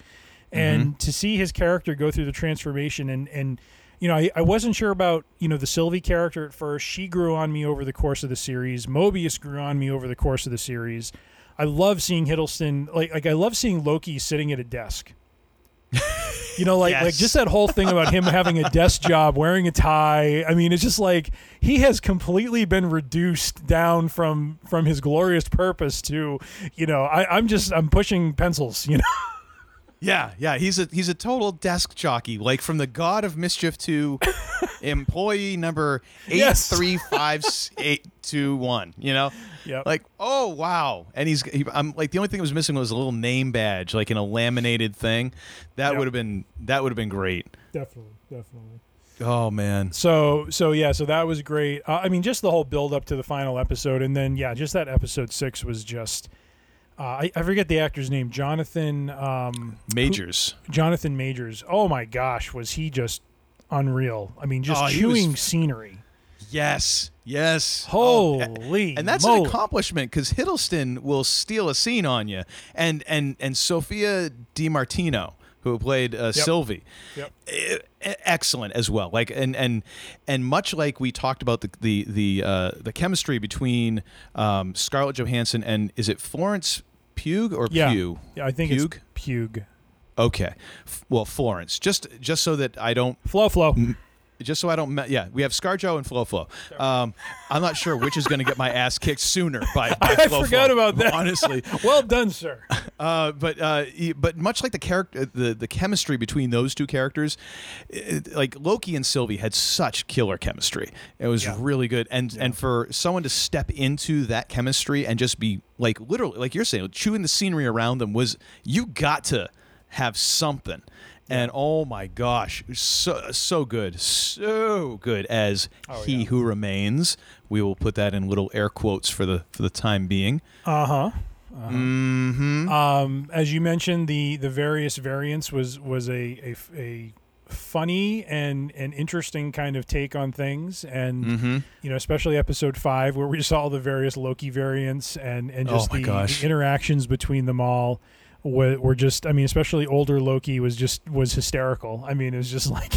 Mm-hmm. And to see his character go through the transformation and and you know I, I wasn't sure about you know the Sylvie character at first. She grew on me over the course of the series. Mobius grew on me over the course of the series. I love seeing Hiddleston like like I love seeing Loki sitting at a desk. You know like like just that whole thing about him having a desk job wearing a tie. I mean it's just like he has completely been reduced down from from his glorious purpose to you know I, I'm just I'm pushing pencils you know Yeah, yeah, he's a he's a total desk jockey, like from the God of Mischief to employee number eight three five eight two one. You know, Yep. like oh wow, and he's he, I'm like the only thing that was missing was a little name badge, like in a laminated thing. That Yep. would have been that would have been great. definitely definitely Oh man, So so yeah, so that was great. Uh, I mean, just the whole build up to the final episode, and then yeah, just that episode six was just. Uh, I, I forget the actor's name, Jonathan. Um, Majors. Jonathan Majors. Oh my gosh, was he just unreal? I mean, just Oh, he chewing was- scenery. Yes, yes. Oh, a- Holy, and that's moly. an accomplishment because Hiddleston will steal a scene on you, and and and Sophia Di Martino, who played uh, Sylvie, Yep. e- e- excellent as well. Like and and and much like we talked about the the the uh, the chemistry between um, Scarlett Johansson and is it Florence Pugh or Yeah, yeah, I think Pugh? it's Pug. Okay, F- well Florence. Just just so that I don't Flow, flow. Just so I don't. Me- yeah, we have ScarJo and Flo Flo. Um, I'm not sure which is going to get my ass kicked sooner. By, by I Flo forgot Flo, about that. Honestly, well done, sir. uh, but uh, but much like the character, the the chemistry between those two characters, it, like Loki and Sylvie had such killer chemistry. It was Yeah. really good, and and for someone to step into that chemistry and just be like literally, like you're saying, chewing the scenery around them was you got to have something. And oh my gosh, so so good, so good as Oh, he who remains. We will put that in little air quotes for the for the time being. Uh huh. Mm-hmm. Um, as you mentioned, the the various variants was was a a, a funny and and interesting kind of take on things, and Mhm. you know, especially episode five where we saw the various Loki variants and and Oh just my the, the interactions between them all were, were just. I mean, especially older Loki was just was hysterical. I mean, it was just like.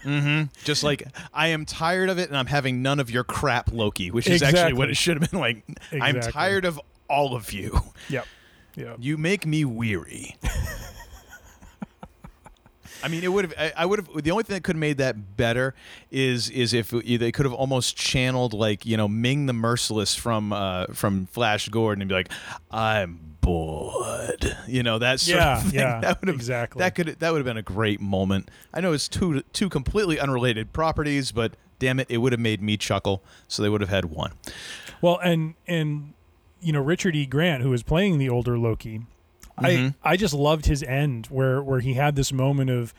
Mm-hmm. Just like I am tired of it, and I'm having none of your crap, Loki. Which is actually what it should have been like. I'm tired of all of you. Yep. Yep. You make me weary. I mean, it would have. I, I would have. The only thing that could have made that better is is if they could have almost channeled like you know Ming the Merciless from uh, from Flash Gordon and be like, "I'm bored." You know that sort Yeah, of thing. yeah, that would have exactly. That could that would have been a great moment. I know it's two two completely unrelated properties, but damn it, it would have made me chuckle. So they would have had one. Well, and and you know Richard E. Grant, who was playing the older Loki, Mhm. I I just loved his end where where he had this moment of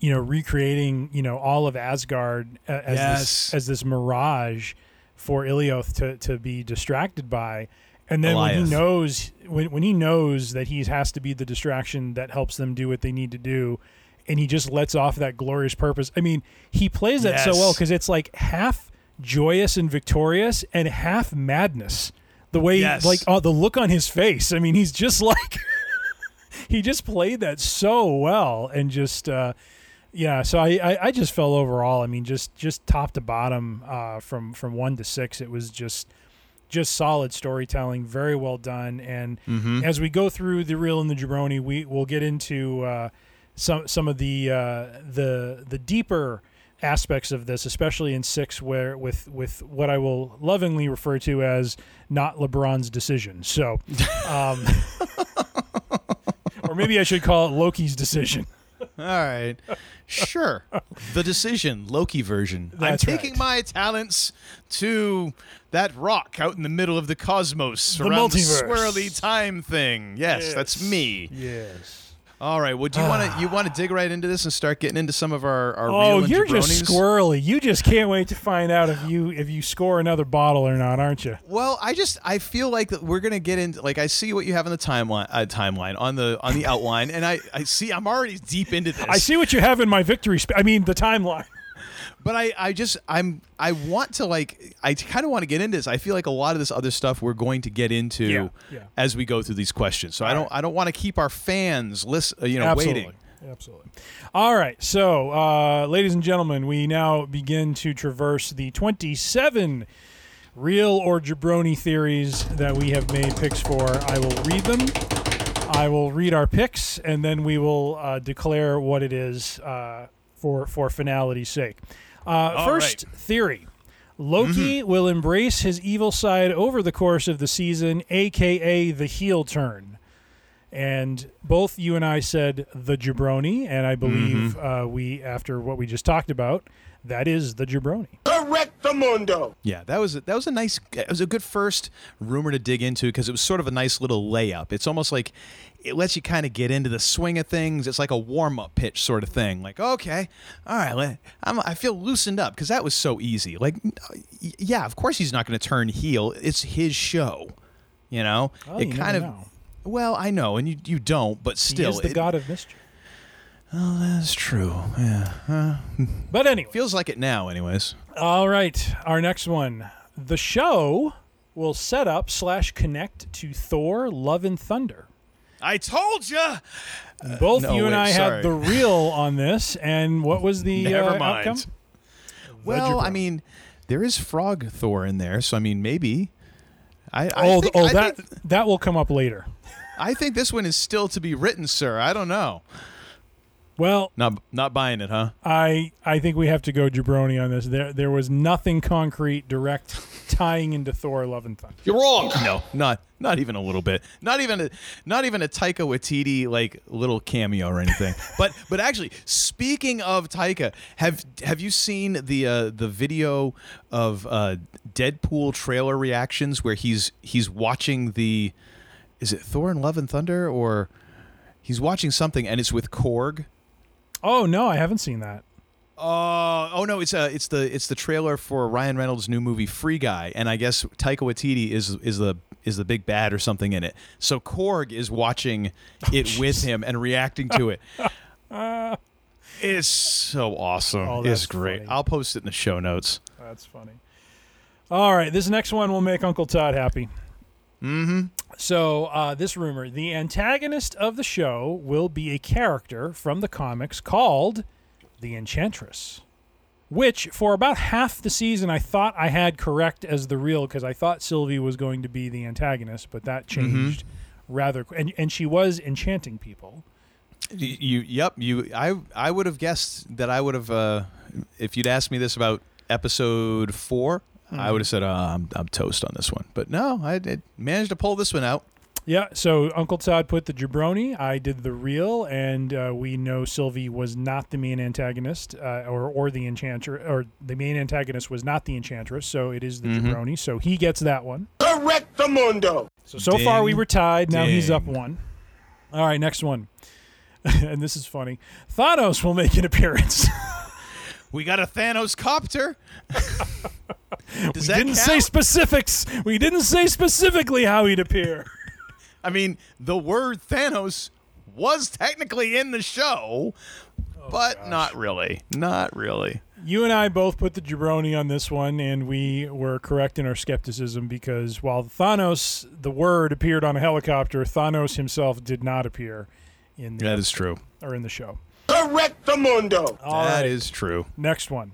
you know recreating you know all of Asgard as Yes. this as this mirage for Alioth to to be distracted by. And then when he knows when when he knows that he has to be the distraction that helps them do what they need to do, and he just lets off that glorious purpose. I mean, he plays that so well because it's like half joyous and victorious and half madness. The way, Yes. like, oh, the look on his face. I mean, he's just like he just played that so well and just uh, yeah. So I, I I just fell overall. I mean, just just top to bottom uh, from from one to six. It was just just solid storytelling, very well done. And Mhm. as we go through the real and the jabroni, we will get into uh, some some of the uh, the the deeper aspects of this, especially in six, where with with what I will lovingly refer to as not LeBron's decision. So, um, or maybe I should call it Loki's decision. All right. Sure. the decision, Loki version. That's I'm taking right. my talents to that rock out in the middle of the cosmos The around the multiverse. swirly time thing. Yes, that's me. Yes. All right. Well, do you want to you want to dig right into this and start getting into some of our our Oh, real you're just squirrely. You just can't wait to find out if you if you score another bottle or not, aren't you? Well, I just I feel like we're gonna get into like I see what you have on the timeline uh, timeline on the on the outline, and I I see I'm already deep into this. I see what you have in my victory. Sp- I mean, the timeline. But I, I just I'm I want to like I kind of want to get into this. I feel like a lot of this other stuff we're going to get into Yeah, yeah. as we go through these questions. So I don't I don't want to keep our fans list uh, you know Absolutely. waiting. Absolutely. All right. So, uh, ladies and gentlemen, we now begin to traverse the 27 real or jabroni theories that we have made picks for. I will read them. I will read our picks, and then we will uh, declare what it is uh, for for finality's sake. Uh, first right. theory. Loki Mm-hmm. will embrace his evil side over the course of the season, aka the heel turn. And both you and I said the jabroni, and I believe Mm-hmm. uh, we, after what we just talked about, that is the jabroni. Correctamundo. Yeah, that was a, that was a nice it was a good first rumor to dig into because it was sort of a nice little layup. It's almost like it lets you kind of get into the swing of things. It's like a warm up pitch sort of thing. Like okay, all right, let- I'm, I feel loosened up because that was so easy. Like yeah, of course he's not going to turn heel. It's his show, you know. Well, it you kind of know. well, I know, and you you don't, but still, he is the it- god of mischief. Oh, that's true. Yeah, uh, But anyway, feels like it now, anyways. All right, our next one. The show will set up slash connect to Thor: Love and Thunder. I told you. Both Uh, no, you and wait, I sorry. had the real on this, and what was the Never uh, mind. outcome? Well, I mean, there is Frog Thor in there, so I mean, maybe. I, I Oh, think, oh, I that think, that will come up later. I think this one is still to be written, sir. I don't know. Well, Not not buying it, huh? I I think we have to go jabroni on this. There there was nothing concrete, direct tying into Thor: Love and Thunder. You're wrong. No, not not even a little bit. Not even a not even a Taika Waititi like little cameo or anything. but but actually, speaking of Taika, have have you seen the uh, the video of uh, Deadpool trailer reactions where he's he's watching the is it Thor and Love and Thunder or he's watching something and it's with Korg Oh no, I haven't seen that. Uh, oh no, it's uh, it's the it's the trailer for Ryan Reynolds' new movie Free Guy, and I guess Taika Waititi is is the is the big bad or something in it. So Korg is watching it with him and reacting to it. it's so awesome. Oh, it's great. funny. I'll post it in the show notes. That's funny. All right, this next one will make Uncle Todd happy. Mm-hmm. So, uh, this rumor the antagonist of the show will be a character from the comics called the Enchantress, which for about half the season I thought I had correct as the real because I thought Sylvie was going to be the antagonist, but that changed rather and and she was enchanting people. You, you yep. You I I would have guessed that I would have uh, if you'd asked me this about episode 4 I would have said uh, I'm I'm toast on this one. But no, I did managed to pull this one out. Yeah, so Uncle Todd put the jabroni. I did the real, and uh, we know Sylvie was not the main antagonist, uh, or or the enchantress, or the main antagonist was not the enchantress. So it is the jabroni. So he gets that one. Correct the mundo. So so far we were tied. Now he's up one. All right, next one. and this is funny. Thanos will make an appearance. We got a Thanos copter. Does we didn't say specifics. We didn't say specifically how he'd appear. I mean, the word Thanos was technically in the show, oh, but not really. Not really. You and I both put the jabroni on this one, and we were correct in our skepticism because while Thanos, the word appeared on a helicopter, Thanos himself did not appear in the That is true. or in the show. Correct the mundo. All That right, is true. next one.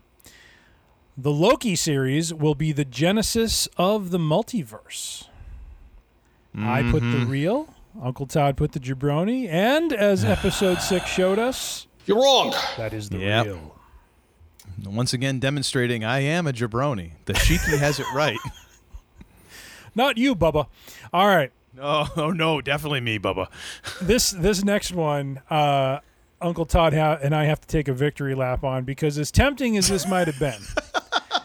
The Loki series will be the genesis of the multiverse. I put the real. Uncle Todd put the jabroni, and as episode six showed us, You're wrong. that is the Yep. real. Once again, demonstrating I am a jabroni. The Shiki has it right. Not you, Bubba. All right. Oh, oh no, definitely me, Bubba. this this next one, uh, Uncle Todd ha- and I have to take a victory lap on because as tempting as this might have been,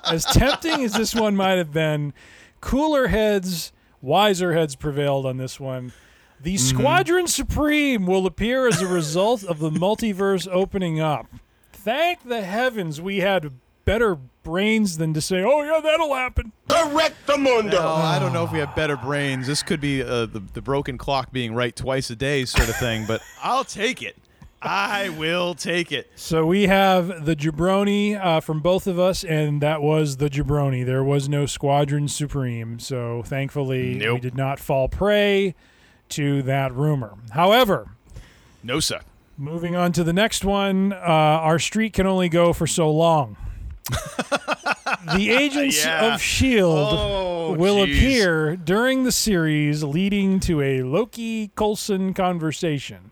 as tempting as this one might have been, cooler heads, wiser heads prevailed on this one. The Squadron Supreme will appear as a result of the multiverse opening up. Thank the heavens we had better brains than to say, "Oh yeah, that'll happen." Correct the mundo. No, I don't know if we have better brains. This could be uh, the, the broken clock being right twice a day sort of thing, but I'll take it. I will take it. So we have the jabroni uh, from both of us, and that was the jabroni. There was no Squadron Supreme, so thankfully we did not fall prey to that rumor. However, No, sir. moving on to the next one, uh, our street can only go for so long. the agents Yeah. of Shield Oh, will jeez. appear during the series, leading to a Loki Coulson conversation.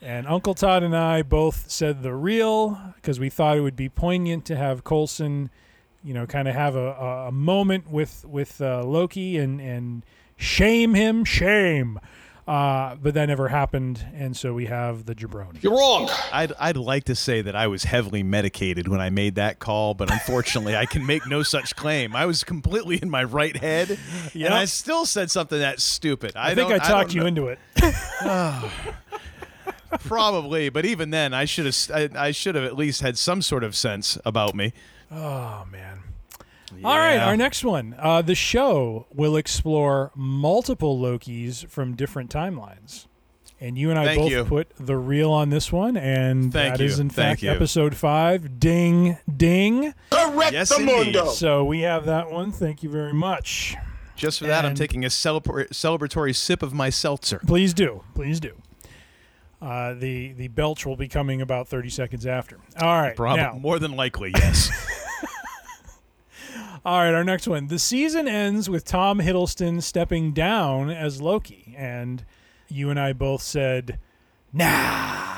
And Uncle Todd and I both said the real because we thought it would be poignant to have Coulson, you know, kind of have a, a, a moment with with uh, Loki and and shame him, shame. Uh, but that never happened, and so we have the jabroni. You're wrong. I'd, I'd like to say that I was heavily medicated when I made that call, but unfortunately, I can make no such claim. I was completely in my right head, Yep. and I still said something that's stupid. I, I, think I talked don't you know. into it. Probably, but even then, I should have I, I should have at least had some sort of sense about me. Oh man. All right, our next one. Uh, the show will explore multiple Lokis from different timelines. And you and I Thank both you. put the real on this one, and Thank that is you. in Thank fact you. episode five. Ding, ding. Correct Yes, the indeed. mundo. So we have that one. Thank you very much. Just for that, I'm taking a celebra- celebratory sip of my seltzer. Please do, please do. Uh, the the belch will be coming about thirty seconds after. All right, Prob- now more than likely, yes. All right, our next one. The season ends with Tom Hiddleston stepping down as Loki, and you and I both said, "Nah,"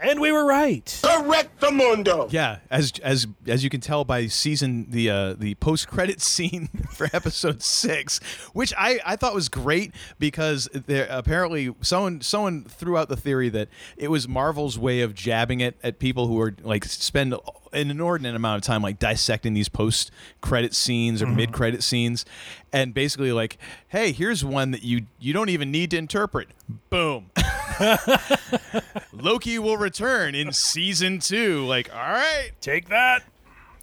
and we were right. Correct the mundo. yeah, as as as you can tell by season the uh, the post credit scene for episode six, which I, I thought was great because there apparently someone someone threw out the theory that it was Marvel's way of jabbing it at people who are like spend an inordinate amount of time like dissecting these post credit scenes or mm-hmm. mid credit scenes, and basically like, hey, here's one that you you don't even need to interpret. Boom. Loki will return in season two. Like, all right. Take that.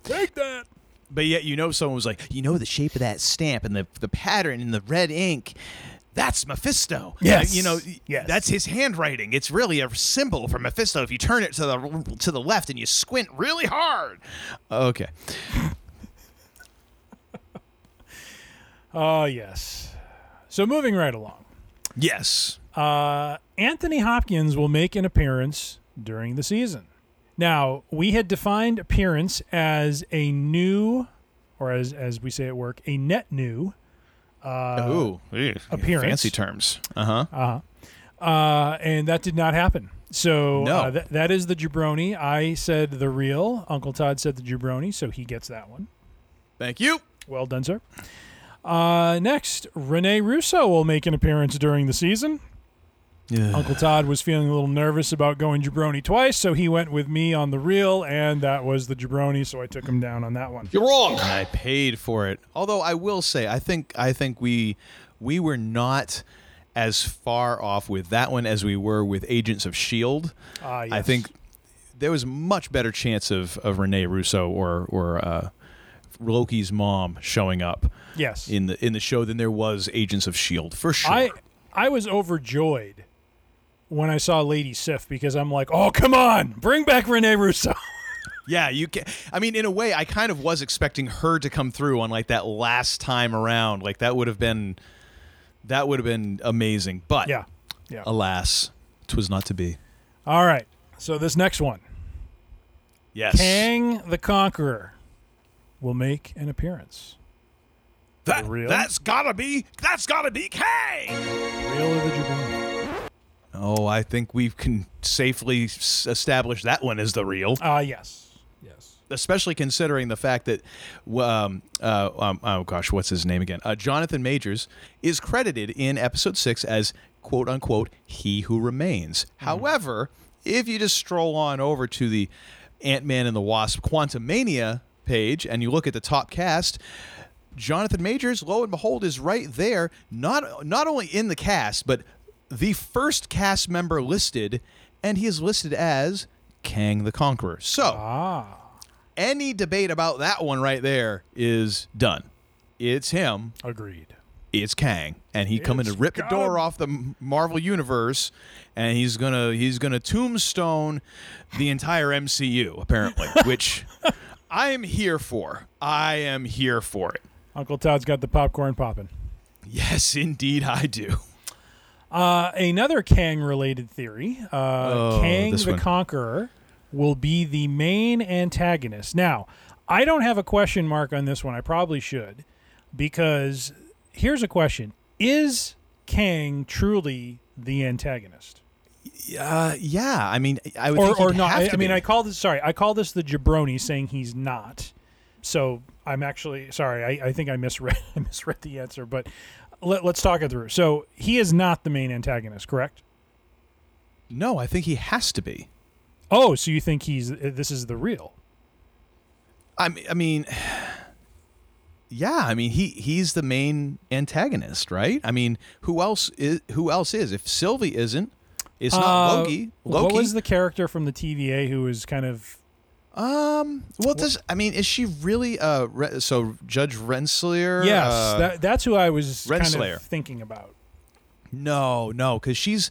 Take that. But yet, you know, someone was like, you know, the shape of that stamp and the the pattern in the red ink. That's Mephisto. Yes. you know, Yes. that's his handwriting. It's really a symbol for Mephisto. If you turn it to the to the left and you squint really hard. Okay. Oh, yes. So moving right along. Yes. Uh, Anthony Hopkins will make an appearance during the season. Now, we had defined appearance as a new, or as, as we say at work, a net new uh, Ooh, ew, appearance. Fancy terms. Uh huh. uh, huh. Uh, and that did not happen. So No. uh, th- that is the jabroni. I said the real. Uncle Todd said the jabroni, so he gets that one. Thank you. Well done, sir. Uh, next, Rene Russo will make an appearance during the season. Uncle Todd was feeling a little nervous about going jabroni twice, so he went with me on the real, and that was the jabroni, so I took him down on that one. You're wrong. And I paid for it. Although I will say, I think I think we we were not as far off with that one as we were with Agents of Shield. Ah, I think there was much better chance of of Rene Russo or or uh, Loki's mom showing up Yes. in the in the show than there was Agents of Shield for sure. I I was overjoyed when I saw Lady Sif because I'm like, oh come on, bring back Rene Russo. Yeah, you can. I mean, in a way, I kind of was expecting her to come through on like that last time around. Like that would have been, that would have been amazing. But yeah, yeah. alas, 'twas not to be. All right, so this next one, Yes, Kang the Conqueror, will make an appearance. that, that's gotta be. That's gotta be Kang. Real or the? Oh, I think we can safely s- establish that one as the real. Ah, yes, yes. especially considering the fact that, um, uh, um, oh gosh, what's his name again? Uh, Jonathan Majors is credited in episode six as quote unquote he who remains. However, if you just stroll on over to the Ant Man and the Wasp Quantumania page and you look at the top cast. Jonathan Majors, lo and behold, is right there. Not not only in the cast, but the first cast member listed, and he is listed as Kang the Conqueror. So, Ah, any debate about that one right there is done. It's him. agreed. It's Kang, and he coming to rip the door off the Marvel universe, and he's gonna he's gonna tombstone the entire MCU apparently, which I am here for. I am here for it. Uncle Todd's got the popcorn popping. Yes, indeed, I do. Uh, another Kang related theory uh, Oh, Kang the one. Conqueror will be the main antagonist. Now, I don't have a question mark on this one. I probably should. Because here's a question Is Kang truly the antagonist? Uh, yeah, I mean, I would Or, think or not? I, I mean. I call this, sorry, I call this the jabroni saying he's not. So I'm actually, sorry, I, I think I misread, I misread the answer, but let, let's talk it through. So he is not the main antagonist, correct? no, I think he has to be. Oh, so you think he's uh, this is the real? I mean, I mean, yeah, I mean he he's the main antagonist, right? I mean, who else is who else is? If Sylvie isn't, it's not Uh, Loki. Loki. What was the character from the TVA who was kind of um? Well, does I mean is she really uh? Re, so Judge Renslayer? yes? uh, that, that's who I was kind of thinking about. No, no, because she's,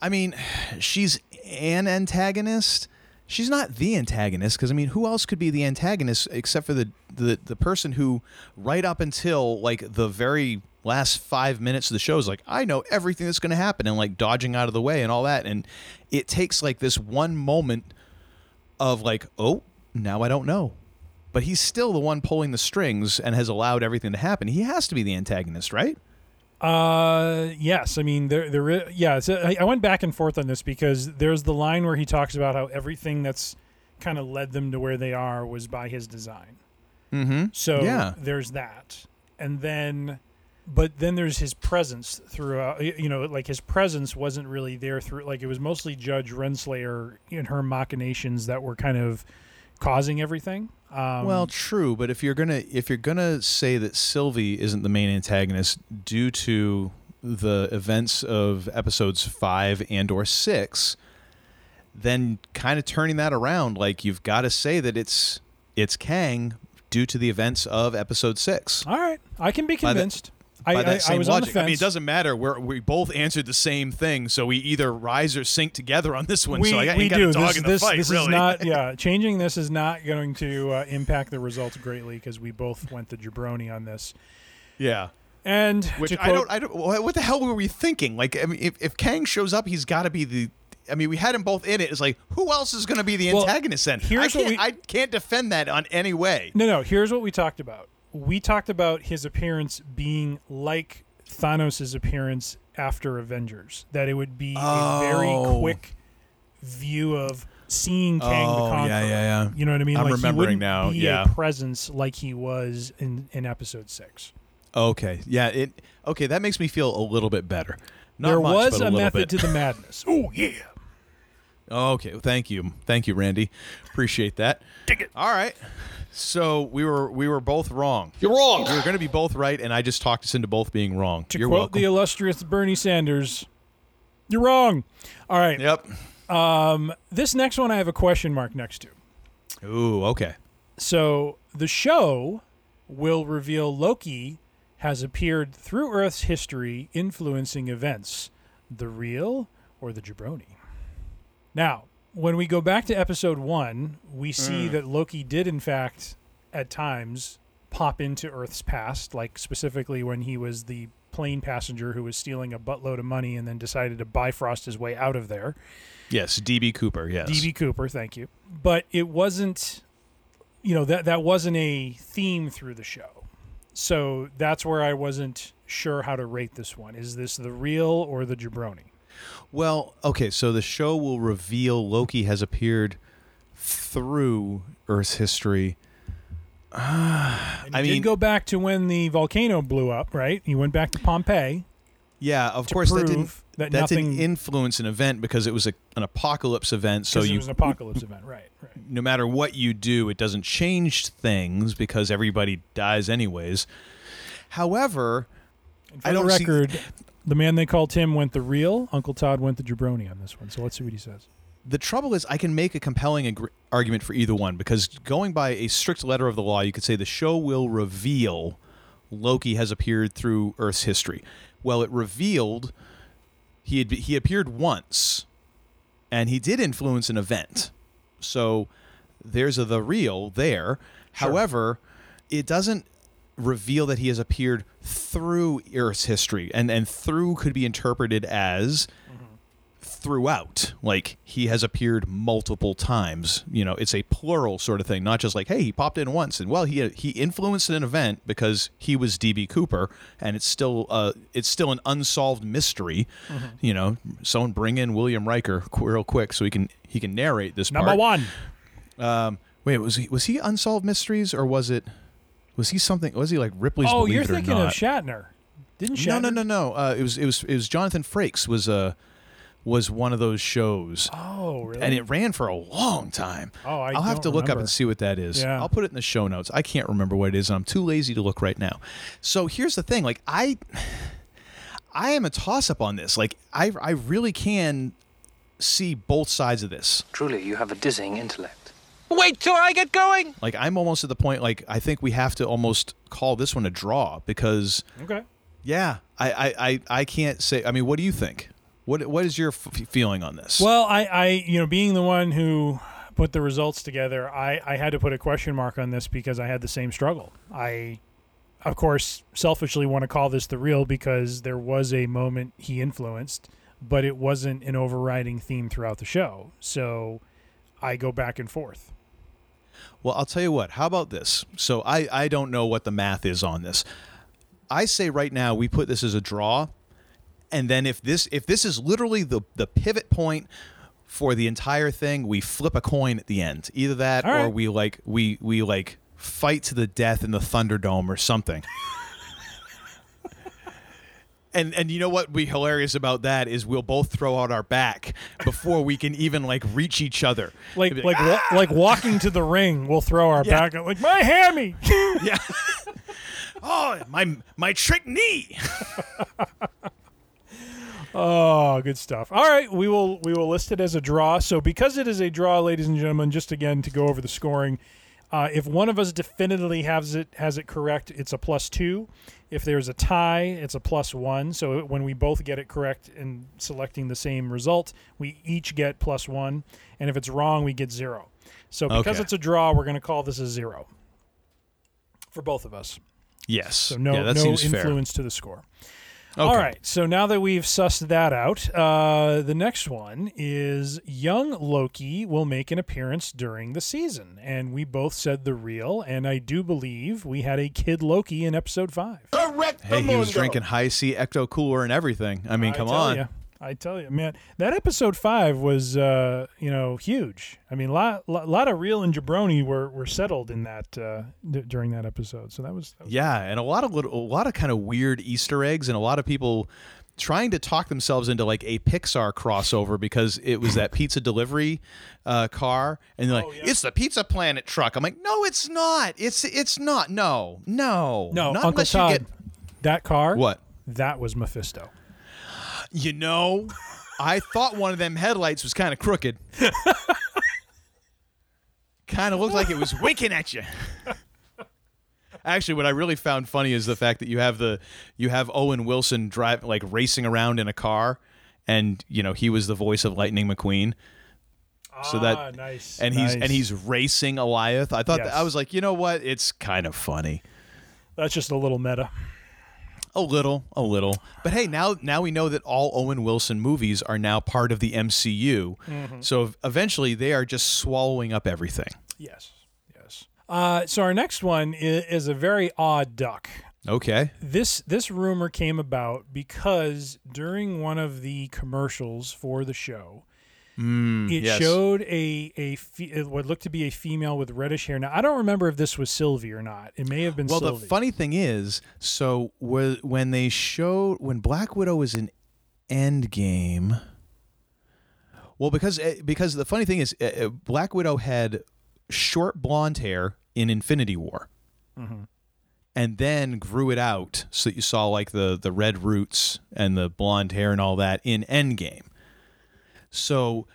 I mean, she's an antagonist. She's not the antagonist because I mean, who else could be the antagonist except for the, the the person who, right up until like the very last five minutes of the show is like, I know everything that's going to happen and like dodging out of the way and all that, and it takes like this one moment of like, oh, now I don't know. But he's still the one pulling the strings and has allowed everything to happen. He has to be the antagonist, right? Uh, yes. I mean, there, there. i- Yeah. So I, I went back and forth on this because there's the line where he talks about how everything that's kind of led them to where they are was by his design. Mm-hmm. So Yeah. there's that, and then, but then there's his presence throughout. You know, like his presence wasn't really there through. Like it was mostly Judge Renslayer and her machinations that were kind of causing everything. Um, Well, true, but if you're gonna if you're gonna say that Sylvie isn't the main antagonist due to the events of episodes five and or six, then kind of turning that around, like you've got to say that it's it's Kang due to the events of episode six. All right, I can be convinced. I, By that I, same I was logic. on the fence. I mean, it doesn't matter. We're, we both answered the same thing, so we either rise or sink together on this one. we, so I we do. a dog this in the this, fight, this really. is not. Yeah, changing this is not going to uh, impact the results greatly because we both went the jabroni on this. yeah. And Which to I don't. I don't. What what the hell were we thinking? Like, I mean, if, if Kang shows up, he's got to be the. I mean, we had them both in it. It's like, who else is going to be the Well, antagonist then? here's I what can't, we- I can't defend that on any way. No, no. Here's what we talked about. We talked about his appearance being like Thanos' appearance after Avengers. That it would be a very Oh. quick view of seeing Kang the Oh, Conqueror. yeah, yeah, yeah. You know what I mean? I'm like remembering he now, Be yeah. a presence like he was in in Episode Six. Okay. Yeah. It. Okay. That makes me feel a little bit better. Not there much, was a, a method bit. to the madness. oh yeah. Okay, thank you, thank you, Randy. Appreciate that. Dig it. All right. So we were we were both wrong. You're wrong. We were going to be both right, and I just talked us into both being wrong. To You're quote welcome. the illustrious Bernie Sanders, "You're wrong." All right. yep. Um, This next one I have a question mark next to. Ooh. Okay. So the show will reveal Loki has appeared through Earth's history, influencing events. The real or the jabroni? Now, when we go back to episode one, we see mm. that Loki did, in fact, at times pop into Earth's past, like specifically when he was the plane passenger who was stealing a buttload of money and then decided to Bifrost his way out of there. Yes. DB Cooper. Yes. DB Cooper, thank you. But it wasn't, you know, that that wasn't a theme through the show. So that's where I wasn't sure how to rate this one. Is this the real or the jabroni? Well, okay. So the show will reveal Loki has appeared through Earth's history. And I you mean- go back to when the volcano blew up, right? You went back to Pompeii. Yeah, of course that didn't that that didn't influence an event because it was a, an apocalypse event. So you it was an apocalypse event, right? Right. no matter what you do, it doesn't change things because everybody dies anyways. However, I the don't see- record, the man they called Tim went the real. Uncle Todd went the jabroni on this one. So let's see what he says. the trouble is, I can make a compelling ag- argument for either one because going by a strict letter of the law, you could say the show will reveal Loki has appeared through Earth's history. Well, it revealed he had, he appeared once, and he did influence an event. So there's a the real there. However, it doesn't reveal that he has appeared through Earth's history, and and through could be interpreted as throughout. Like he has appeared multiple times. You know, it's a plural sort of thing, not just like, hey, he popped in once and well, he he influenced an event because he was DB Cooper, and it's still uh it's still an unsolved mystery. Mm-hmm. You know, someone bring in William Riker real quick so he can he can narrate this Number part. one. Um, wait, was he was he unsolved mysteries or was it was he something? Was he like Ripley's? Oh, Believe you're It or thinking Not? of Shatner. Didn't Shatner? No, no, no, no. Uh, it was it was it was Jonathan Frakes was uh was one of those shows. Oh, really? And it ran for a long time. Oh, I will have don't to look up remember. and see what that is. Yeah. I'll put it in the show notes. I can't remember what it is, and I'm too lazy to look right now. So here's the thing: like I, I am a toss up on this. Like I, I really can see both sides of this. Truly, you have a dizzying intellect. Wait till I get going. Like I'm almost at the point. Like I think we have to almost call this one a draw because Okay. yeah, I, I, I, I can't say. I mean, what do you think? What what is your f- feeling on this? Well, I, I, you know, being the one who put the results together, I, I had to put a question mark on this because I had the same struggle. I, of course, selfishly want to call this the real because there was a moment he influenced, but it wasn't an overriding theme throughout the show. So I go back and forth. Well, I'll tell you what. How about this? So I, I don't know what the math is on this. I say right now we put this as a draw, and then if this if this is literally the the pivot point for the entire thing, we flip a coin at the end. Either that All or we like we we like fight to the death in the Thunderdome or something. And and you know what would be hilarious about that is we'll both throw out our back before we can even like reach each other. Like be like wa- like walking to the ring, we'll throw our Yeah. back out like my hammy. yeah. oh, my my trick knee. Oh, good stuff. All right, we will we will list it as a draw. So because it is a draw, ladies and gentlemen, just again to go over the scoring, uh, if one of us definitively has it has it correct, it's a plus two. If there's a tie, it's a plus one. So when we both get it correct in selecting the same result, we each get plus one. And if it's wrong, we get zero. So because Okay. it's a draw, we're going to call this a zero for both of us. Yes. So no yeah, no seems fair. influence to the score. Okay. All right. So now that we've sussed that out, uh, the next one is young Loki will make an appearance during the season, and we both said the real, and I do believe we had a kid Loki in episode five. Correct Hey, he was drinking Hi-C ecto cooler and everything. I mean, I come on. ya. I tell you, man, that episode five was, uh, you know, huge. I mean, a lot, lot, lot of real and jabroni were, were settled in that uh, d- during that episode. So that was, that was Yeah, and a lot of little, a lot of kind of weird Easter eggs, and a lot of people trying to talk themselves into like a Pixar crossover because it was that pizza delivery uh, car, and they're like, "It's the Pizza Planet truck." I'm like, "No, it's not. It's it's not. No, no, no, not Uncle unless Todd. you get that car. what." That was Mephisto. You know, I thought one of them headlights was kind of crooked. kind of looked like it was winking at you. Actually, what I really found funny is the fact that you have the you have Owen Wilson drive like racing around in a car, and you know he was the voice of Lightning McQueen. So Ah, that nice, and he's nice. and he's racing Alioth. I thought Yes. that, I was like, you know what? It's kind of funny. That's just a little meta. A little, a little. But hey, now now we know that all Owen Wilson movies are now part of the MCU. Mm-hmm. So eventually they are just swallowing up everything. Yes, yes. Uh, so our next one is, is a very odd duck. Okay. This this rumor came about because during one of the commercials for the show, it Mm, yes. showed a a fe- what looked to be a female with reddish hair. Now I don't remember if this was Sylvie or not. It may have been Well, Sylvie. the funny thing is, so when they showed when Black Widow was in Endgame, well, because eh, because the funny thing is, eh, eh, Black Widow had short blonde hair in Infinity War, and then grew it out so that you saw like the the red roots and the blonde hair and all that in Endgame. So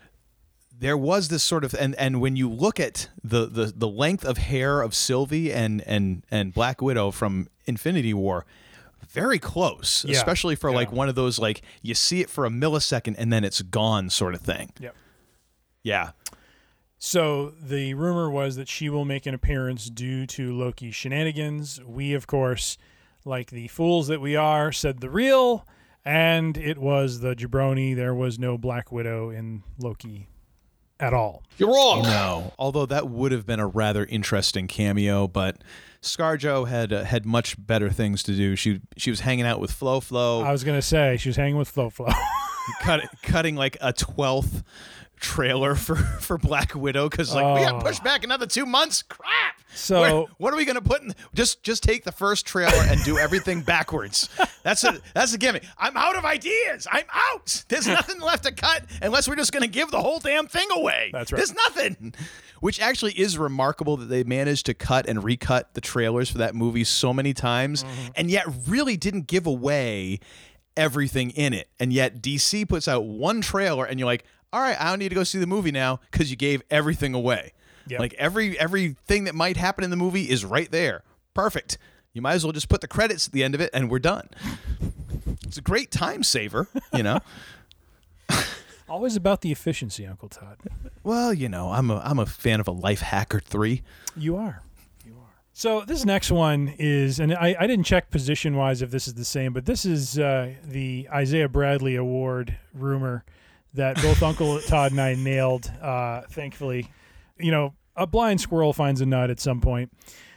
there was this sort of and and when you look at the the the length of hair of Sylvie and and and Black Widow from Infinity War very close Yeah, especially for like one of those like you see it for a millisecond and then it's gone sort of thing Yep. yeah So the rumor was that she will make an appearance due to Loki's shenanigans. We, of course, like the fools that we are, said the real, and it was the jabroni. There was no Black Widow in Loki at all. You're wrong. No although that would have been a rather interesting cameo but Scarjo had uh, had much better things to do she she was hanging out with Flo Flo I was gonna say she was hanging with Flo Flo. cut, cutting like a 12th trailer for for Black Widow because like we got Oh. pushed back another two months. Crap. So- Where- what are we gonna put in? Just just take the first trailer and do everything backwards. That's a that's a gimmick. I'm out of ideas. I'm out. There's nothing left to cut unless we're just gonna give the whole damn thing away. That's right. There's nothing. Which actually is remarkable that they managed to cut and recut the trailers for that movie so many times, Mm-hmm. and yet really didn't give away everything in it. And yet DC puts out one trailer and you're like, "All right, I don't need to go see the movie now because you gave everything away." Yep. Like every everything that might happen in the movie is right there. Perfect. You might as well just put the credits at the end of it and we're done. It's a great time saver, you know. Always about the efficiency, Uncle Todd. well, you know, I'm a I'm a fan of a Life Hacker 3. You are. You are. So this next one is, and I, I didn't check position wise if this is the same, but this is uh, the Isaiah Bradley Award rumor that both Uncle Todd and I nailed. Uh, thankfully, you know, a blind squirrel finds a nut at some point.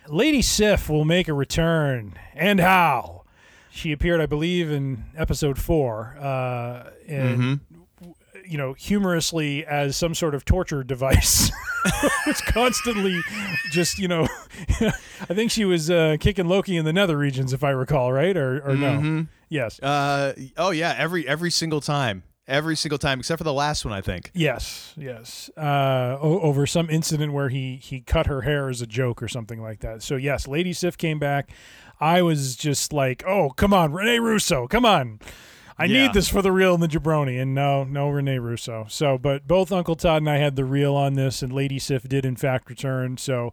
Lady Sif will make a return, and how? She appeared, I believe, in episode four, uh, and you know, humorously as some sort of torture device. it's constantly just, you know, I think she was uh, kicking Loki in the nether regions, if I recall, right? Or, or no? Yes. Uh oh yeah, every every single time. Every single time except for the last one, I think. Yes, yes. Uh, o- over some incident where he he cut her hair as a joke or something like that. So yes, Lady Sif came back. I was just like, oh come on, Rene Russo, come on. I Yeah. need this for the real and the jabroni, and no, no Rene Russo. So, but both Uncle Todd and I had the real on this, and Lady Sif did in fact return. So,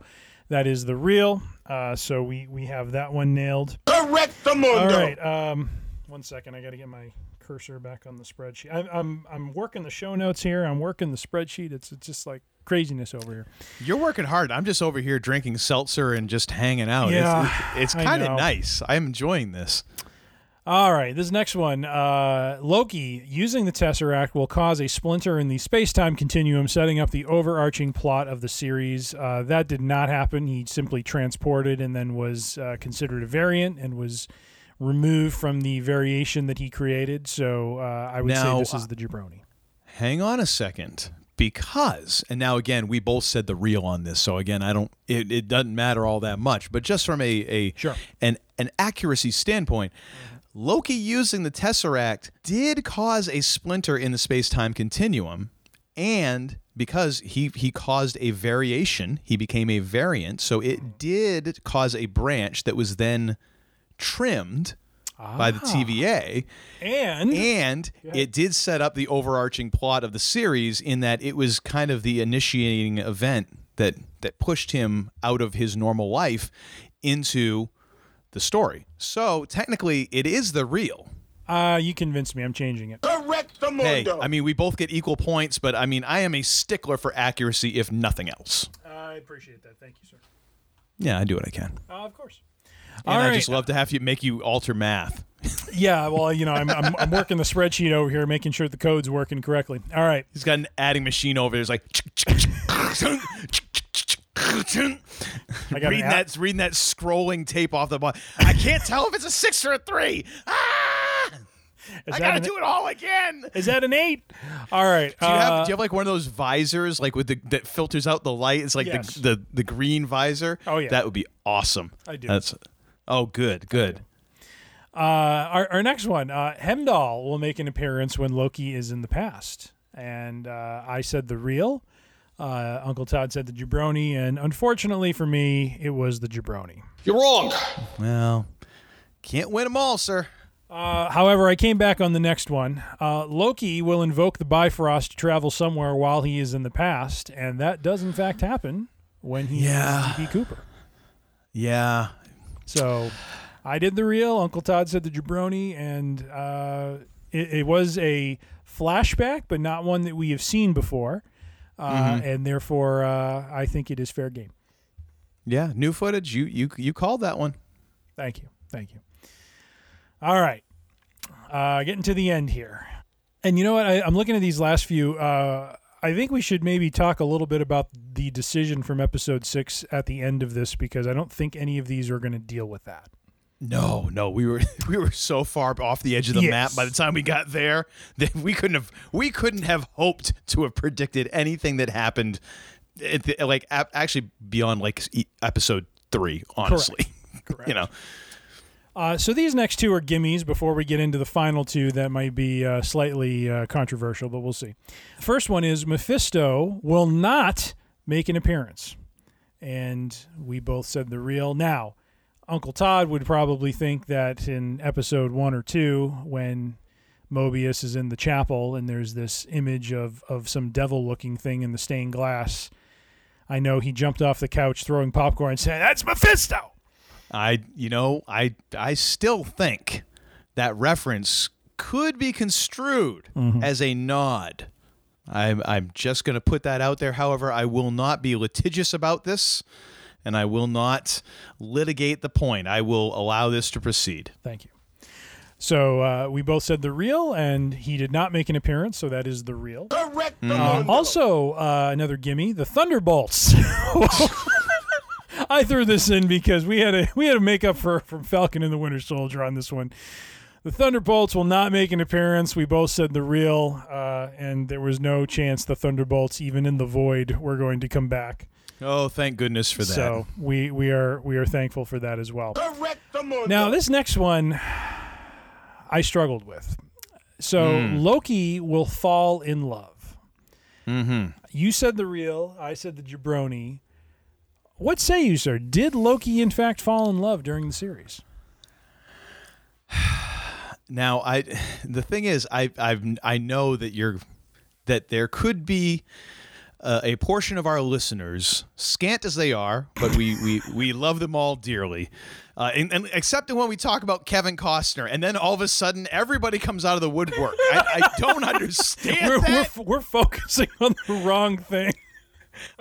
that is the real. Uh, so we we have that one nailed. Correct the mundo. All right. Um, one second, I got to get my cursor back on the spreadsheet. I, I'm I'm working the show notes here. I'm working the spreadsheet. It's it's just like craziness over here. You're working hard. I'm just over here drinking seltzer and just hanging out. Yeah, it's, it's I kind of nice. I'm enjoying this. All right, this next one. Uh, Loki using the Tesseract will cause a splinter in the space time continuum, setting up the overarching plot of the series. Uh, that did not happen. He simply transported and then was uh, considered a variant and was removed from the variation that he created. So uh, I would Now, say this is uh, the jabroni. Hang on a second. Because, and now again, we both said the real on this. So again, I don't, it, it doesn't matter all that much. But just from a, a Sure. an, an accuracy standpoint, Loki using the Tesseract did cause a splinter in the space time continuum. And because he, he caused a variation, he became a variant. So it did cause a branch that was then trimmed by the TVA. And And it did set up the overarching plot of the series in that it was kind of the initiating event that that pushed him out of his normal life into the story. So technically it is the real. uh, you convinced me. I'm changing it. Correct the Hey. I mean we both get equal points, but I mean I am a stickler for accuracy if nothing else. I appreciate that. Thank you, sir. Yeah, I do what I can. Uh, of course. And I just love to have you make you alter math. Yeah, well, you know, I'm, I'm, I'm working the spreadsheet over here, making sure the code's working correctly. All right. He's got an adding machine over there. It's like I got reading app- that reading that scrolling tape off the bottom. I can't tell if it's a six or a three. Ah! Is I gotta an- do it all again. Is that an eight? All right. Do you have uh, do you have like one of those visors like with the that filters out the light? It's like Yes. the, the the green visor. Oh, yeah. that would be awesome. I do. That's oh good good. uh, our, our next one, uh, Heimdall will make an appearance when Loki is in the past. And uh, I said the real. Uh, Uncle Todd said the jabroni. And unfortunately for me, it was the jabroni. You're wrong. Well, can't win them all, sir. Uh, however, I came back on the next one. Uh, Loki will invoke the Bifrost to travel somewhere while he is in the past. And that does, in fact, happen when he Yeah. is D.B. Cooper. Yeah, So I did the real. Uncle Todd said the jabroni, and uh, it, it was a flashback, but not one that we have seen before, uh, and therefore uh, I think it is fair game. yeah. New footage. You you you called that one. Thank you, thank you. All right, uh, getting to the end here, and you know what? I, I'm looking at these last few. I think we should maybe talk a little bit about the decision from episode six at the end of this because I don't think any of these are going to deal with that. No, no, we were we were so far off the edge of the Yes. map by the time we got there that we couldn't have we couldn't have hoped to have predicted anything that happened, at the- like ap- actually beyond like episode three. Honestly, you know, Uh, so these next two are gimmies before we get into the final two that might be uh, slightly uh, controversial, but we'll see. The first one is Mephisto will not make an appearance. And we both said the real. Now, Uncle Todd would probably think that in episode one or two, when Mobius is in the chapel and there's this image of, of some devil looking thing in the stained glass, I know he jumped off the couch throwing popcorn and saying, That's Mephisto! I you know I I still think that reference could be construed as a nod. I'm I'm just going to put that out there. However, I will not be litigious about this, and I will not litigate the point. I will allow this to proceed. Thank you. So uh, we both said the real, and he did not make an appearance, so that is the real. Correct the Uh, also, uh, another gimme: the Thunderbolts. I threw this in because we had a we had a makeup for from Falcon and the Winter Soldier on this one. The Thunderbolts will not make an appearance. We both said the real, uh, and there was no chance the Thunderbolts, even in the void, were going to come back. Oh, thank goodness for that. So we we are we are thankful for that as well. Correct the mundo. Now, this next one I struggled with. So, Loki will fall in love. Mm-hmm. You said the real, I said the jabroni. What say you, sir? Did Loki, in fact, fall in love during the series? Now, I the thing is, I I've I know that you're that there could be uh, a portion of our listeners, scant as they are, but we we we love them all dearly. Uh, and, and except when we talk about Kevin Costner, and then all of a sudden everybody comes out of the woodwork. I, I don't understand We're, that. we're, we're focusing on the wrong thing.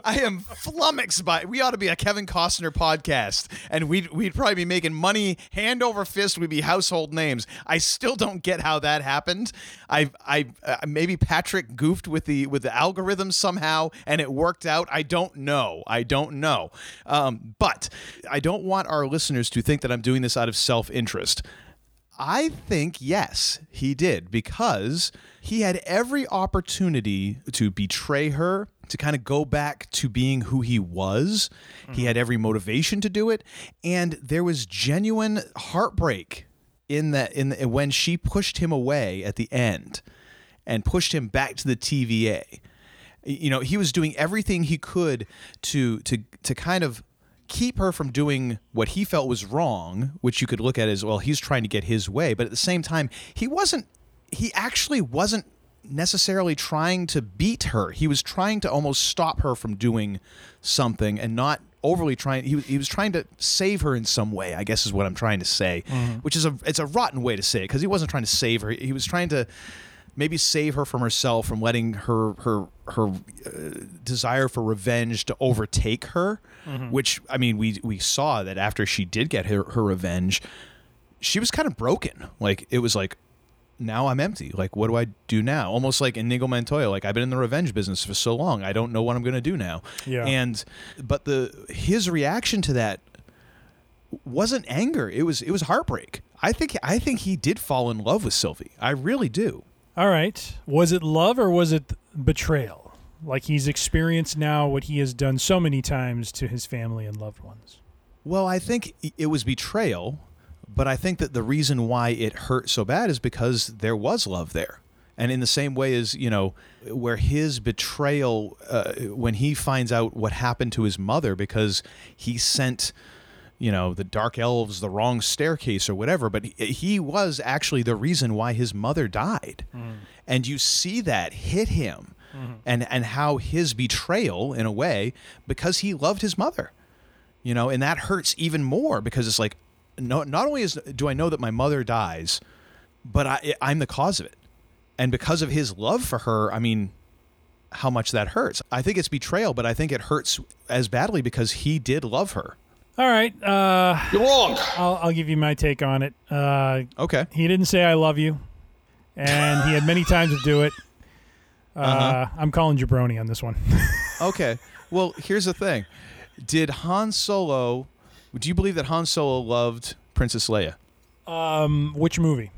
I am flummoxed by. We ought to be a Kevin Costner podcast, and we'd we'd probably be making money hand over fist. We'd be household names. I still don't get how that happened. I I uh, maybe Patrick goofed with the with the algorithms somehow, and it worked out. I don't know. I don't know. Um, but I don't want our listeners to think that I'm doing this out of self interest. I think yes, he did because he had every opportunity to betray her, to kind of go back to being who he was. He had every motivation to do it, and there was genuine heartbreak in that in the, when she pushed him away at the end and pushed him back to the TVA. You know, he was doing everything he could to to to kind of keep her from doing what he felt was wrong, which you could look at as well, he's trying to get his way. But at the same time, he wasn't, he actually wasn't necessarily trying to beat her. He was trying to almost stop her from doing something and not overly trying he was, he was trying to save her in some way i guess is what i'm trying to say which is a it's a rotten way to say it because he wasn't trying to save her. He was trying to maybe save her from herself from letting her her her uh, desire for revenge to overtake her which i mean we we saw that after she did get her, her revenge she was kind of broken. Like it was like now i'm empty like what do i do now almost like inigo montoya like i've been in the revenge business for so long i don't know what i'm going to do now Yeah. and but the his reaction to that wasn't anger it was it was heartbreak i think i think he did fall in love with sylvie i really do All right. Was it love or was it betrayal? Like he's experienced now what he has done so many times to his family and loved ones. Well, I think it was betrayal, but I think that the reason why it hurt so bad is because there was love there. And in the same way as, you know, where his betrayal, uh, when he finds out what happened to his mother because he sent, you know, the dark elves the wrong staircase or whatever, but he, he was actually the reason why his mother died. And you see that hit him and, and how his betrayal, in a way, because he loved his mother you know and that hurts even more because it's like no, not only is do i know that my mother dies but I, i'm the cause of it and because of his love for her i mean how much that hurts i think it's betrayal but i think it hurts as badly because he did love her All right. Uh, You're wrong. I'll, I'll give you my take on it. Uh, okay he didn't say I love you, and he had many times to do it. Uh, Uh-huh. I'm calling jabroni on this one. okay well here's the thing did han solo do you believe that han solo loved princess leia um, which movie?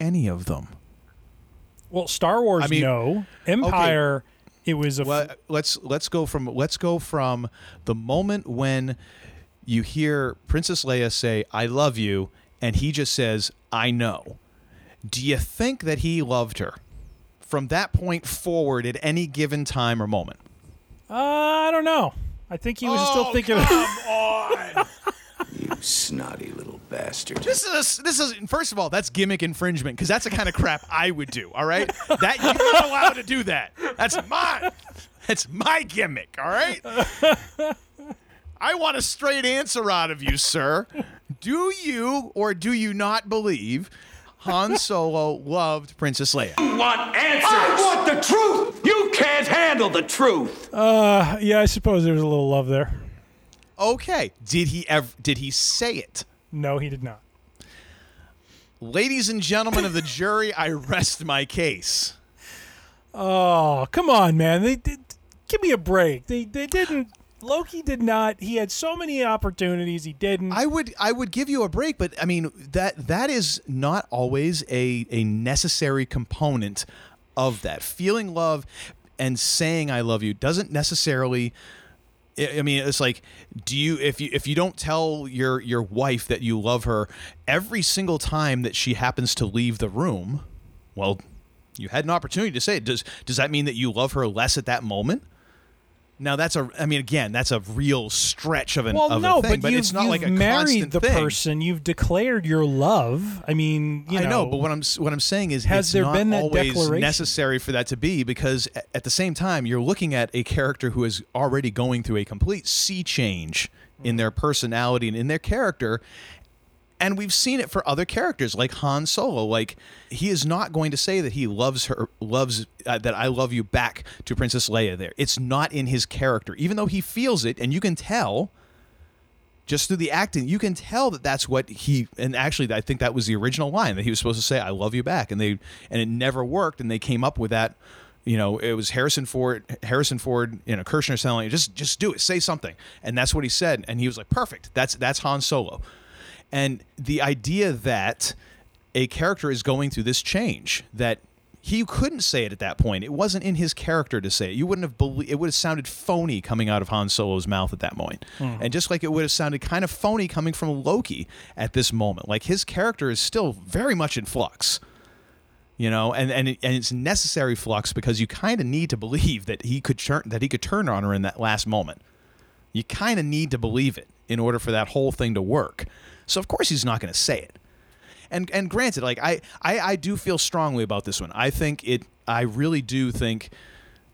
any of them Well, Star Wars, I mean- no. Empire, it was a. f- well, let's let's go from let's go from the moment when you hear Princess Leia say "I love you" and he just says "I know." Do you think that he loved her from that point forward at any given time or moment? uh, I don't know. I think he was Oh, still thinking. Come of- on. you snotty little bastard. This is this is first of all that's gimmick infringement because that's the kind of crap I would do. All right, that you're not allowed to do that. That's mine. That's my gimmick. All right. I want a straight answer out of you, sir. Do you or do you not believe Han Solo loved Princess Leia? Want answers? I want the truth. You can't handle the truth. uh, yeah, I suppose there was a little love there. Okay. Did he ever? Did he say it? No, he did not. Ladies and gentlemen of the jury, I rest my case. Oh, come on, man! They did. Give me a break. They they didn't. Loki did not. He had so many opportunities. He didn't. I would I would give you a break, but I mean that that is not always a a necessary component of that. Feeling love and saying I love you doesn't necessarily I mean, it's like, do you if you if you don't tell your your wife that you love her every single time that she happens to leave the room, well, you had an opportunity to say it. Does does that mean that you love her less at that moment? Now that's a, I mean, again, that's a real stretch of an well, of no, a thing, but, but it's not like a married constant the thing. person. You've declared your love. I mean, you I know, know, but what I'm what I'm saying is, Has it's there not been that always declaration? necessary for that to be because at the same time you're looking at a character who is already going through a complete sea change in mm. their personality and in their character. And we've seen it for other characters like Han Solo. Like he is not going to say that he loves her, loves uh, that I love you back to Princess Leia. There, it's not in his character, even though he feels it, and you can tell just through the acting, you can tell that that's what he. And actually, I think that was the original line that he was supposed to say, "I love you back," and they and it never worked, and they came up with that. You know, it was Harrison Ford. Harrison Ford, you know, Kershner telling just just do it, say something, and that's what he said, and he was like, "Perfect. That's that's Han Solo." And the idea that a character is going through this change that he couldn't say it at that point. It wasn't in his character to say it. You wouldn't have believed. It would have sounded phony coming out of Han Solo's mouth at that point, hmm. and just like it would have sounded kind of phony coming from Loki at this moment. Like his character is still very much in flux, you know, and and it, and it's necessary flux because you kind of need to believe that he could turn that he could turn on her in that last moment. You kind of need to believe it in order for that whole thing to work. So of course he's not going to say it. And and granted, like I, I I do feel strongly about this one. I think it. I really do think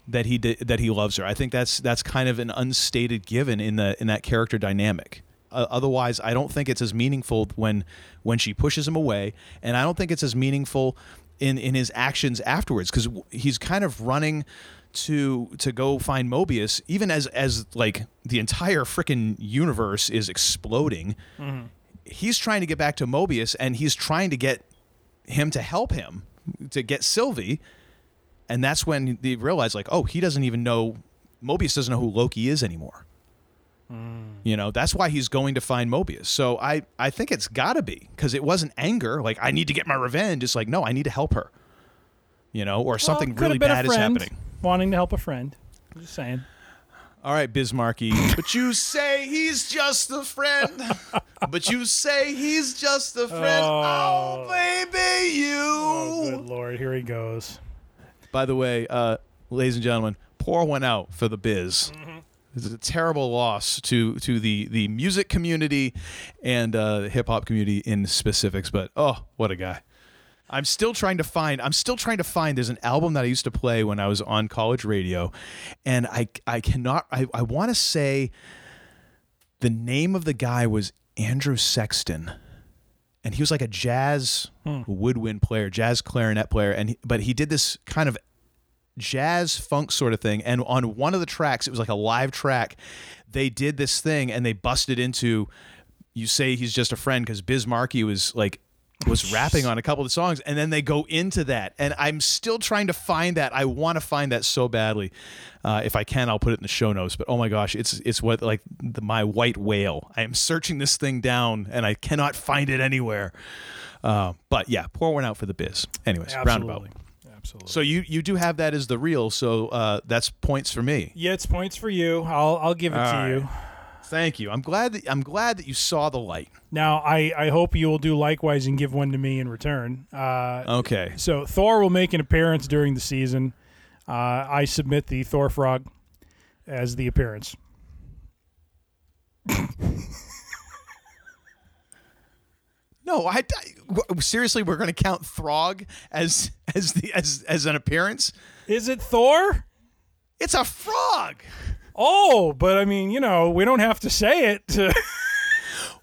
that he did, that he loves her. I think that's that's kind of an unstated given in the in that character dynamic. Uh, otherwise, I don't think it's as meaningful when when she pushes him away, and I don't think it's as meaningful in in his actions afterwards because he's kind of running to to go find Mobius, even as as like the entire freaking universe is exploding. Mm-hmm. He's trying to get back to Mobius, and he's trying to get him to help him to get Sylvie, and that's when they realize like, oh, he doesn't even know Mobius doesn't know who Loki is anymore. Mm. You know, that's why he's going to find Mobius. So I I think it's got to be because it wasn't anger, like I need to get my revenge. It's like no, I need to help her. You know, or something Well, could really have been a bad is happening. Wanting to help a friend. I'm just saying. All right, Biz Markie. but you say he's just a friend. but you say he's just a friend. Oh, baby, you. Oh, good lord, here he goes. By the way, uh, ladies and gentlemen, pour one out for the Biz. It's a terrible loss to to the the music community and uh, the hip hop community in specifics. But oh, what a guy! I'm still trying to find. I'm still trying to find. There's an album that I used to play when I was on college radio, and I I cannot. I I want to say the name of the guy was Andrew Sexton and he was like a jazz hmm. woodwind player, jazz clarinet player, and he, but he did this kind of jazz funk sort of thing. And on one of the tracks, it was like a live track. They did this thing and they busted into. You say he's just a friend because Biz Markie was like was rapping on a couple of the songs, and then they go into that. And I'm still trying to find that. I want to find that so badly. Uh, if I can, I'll put it in the show notes. But oh my gosh, it's it's what like the, my white whale. I am searching this thing down, and I cannot find it anywhere. Uh, but yeah, pour one out for the biz. Anyways, roundabout. Absolutely. Absolutely. So you you do have that as the real. So uh, that's points for me. Yeah, it's points for you. I'll I'll give it All to right. you. Thank you. I'm glad that I'm glad that you saw the light. Now, I, I hope you will do likewise and give one to me in return. Uh, Okay. so Thor will make an appearance during the season. Uh, I submit the Thor frog as the appearance. No, I seriously, we're going to count Throg as as the as as an appearance. Is it Thor? It's a frog. Oh, but I mean, you know, we don't have to say it. to-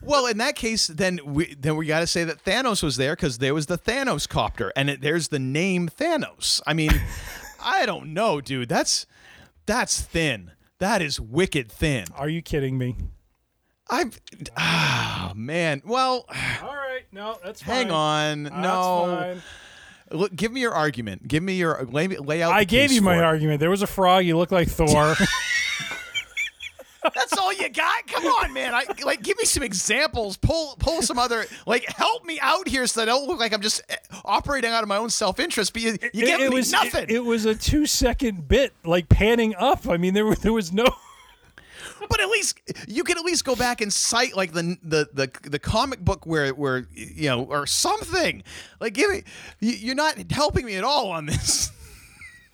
Well, in that case, then we then we got to say that Thanos was there because there was the Thanos copter, and it, there's the name Thanos. I mean, I don't know, dude. That's that's thin. That is wicked thin. Are you kidding me? I'm. Ah, man. Well, All right, no, that's fine. hang on. That's no. fine. Look, give me your argument. Give me your lay, lay out. I gave you my argument. There was a frog. You look like Thor. That's all you got? Come on, man. I like give me some examples. Pull pull some other like help me out here so that I don't look like I'm just eh, operating out of my own self-interest. But you, you me was nothing. It, it was a two second bit, like panning up. I mean, there was there was no. but at least you can at least go back and cite like the the the, the comic book where where you know or something. Like give me you're not helping me at all on this.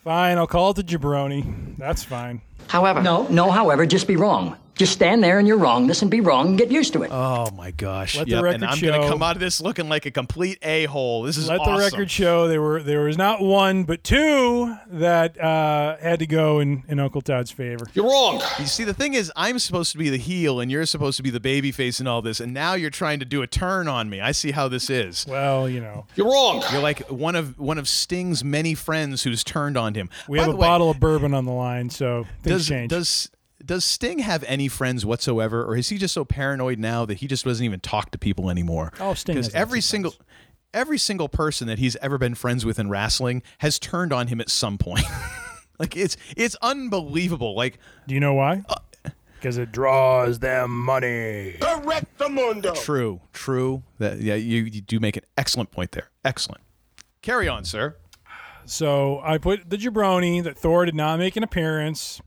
Fine, I'll call it the jabroni. That's fine. However. No, no, however, just be wrong. Just stand there in your wrongness and be wrong and get used to it. Oh my gosh! Let the Yep, record and I'm gonna come out of this looking like a complete a hole. This is Let awesome. the record show there were there was not one but two that uh, had to go in, in Uncle Todd's favor. You're wrong. You see, the thing is, I'm supposed to be the heel, and you're supposed to be the baby face and all this, and now you're trying to do a turn on me. I see how this is. Well, you know, You're wrong. You're like one of one of Sting's many friends who's turned on him. we By have a way, bottle of bourbon on the line, so things Does change. does does Sting have any friends whatsoever, or is he just so paranoid now that he just doesn't even talk to people anymore? Oh, Sting because has lots every of single. Every single person that he's ever been friends with in wrestling has turned on him at some point. like it's it's unbelievable. Like Do you know why? Uh, Because it draws them money. Correct the mundo. True, true. That yeah, you, you do make an excellent point there. Excellent. Carry on, sir. So I put the jabroni that Thor did not make an appearance.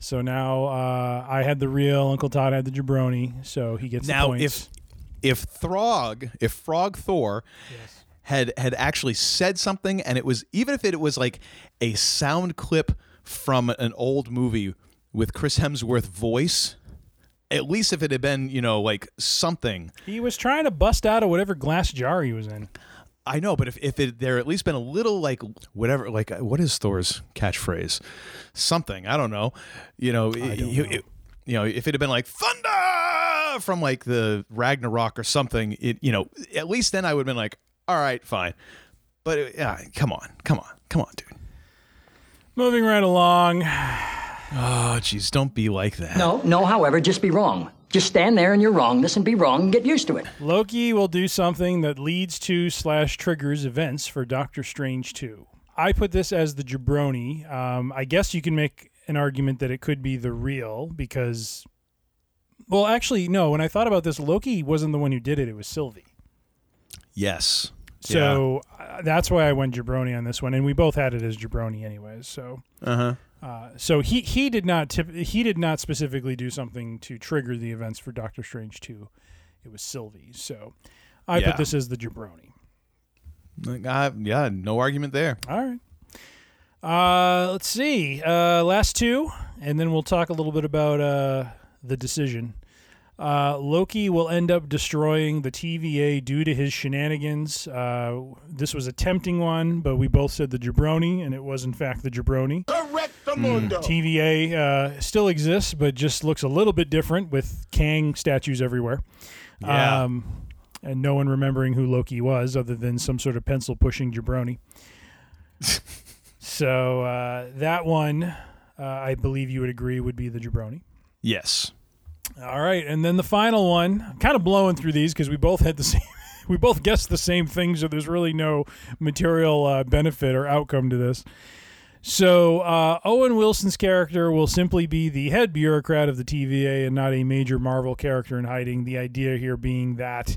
So now uh, I had the real Uncle Todd had the jabroni, so he gets the Now, points. if if Throg, if Frog Thor had had actually said something, and it was even if it was like a sound clip from an old movie with Chris Hemsworth voice, at least if it had been you know like something. he was trying to bust out of whatever glass jar he was in. I know, but if, if it there at least been a little like whatever like uh, what is Thor's catchphrase? Something I don't know. You know, it- it- you know, if it had been like thunder from like the Ragnarok or something, it you know, at least then I would have been like, all right, fine. But it, yeah, come on, come on, come on, dude. Moving right along. Oh, jeez, don't be like that. No, no, however, just be wrong. Just stand there in your wrongness and be wrong and get used to it. Loki will do something that leads to slash triggers events for Doctor Strange 2. I put this as the jabroni. Um, I guess you can make an argument that it could be the real because, well, actually, no. When I thought about this, Loki wasn't the one who did it. It was Sylvie. Yes. So uh, that's why I went jabroni on this one, and we both had it as jabroni anyways. So, Uh huh. Uh, so he he did not tip, he did not specifically do something to trigger the events for Doctor Strange 2. It was Sylvie. So, I Yeah. put this as the jabroni. Like, uh, yeah, no argument there. All right. Uh, let's see. Uh, last two, and then we'll talk a little bit about uh, the decision. Uh, Loki will end up destroying the TVA due to his shenanigans. Uh, this was a tempting one, but we both said the jabroni, and it was in fact the jabroni. Correct the mundo. TVA uh, still exists, but just looks a little bit different with Kang statues everywhere. Yeah. Um, and no one remembering who Loki was other than some sort of pencil pushing jabroni. so uh, that one, uh, I believe you would agree, would be the jabroni. Yes. All right, and then the final one. I'm kind of blowing through these because we both had the same. We both guessed the same thing, so there's really no material uh, benefit or outcome to this. So uh, Owen Wilson's character will simply be the head bureaucrat of the TVA and not a major Marvel character in hiding. The idea here being that,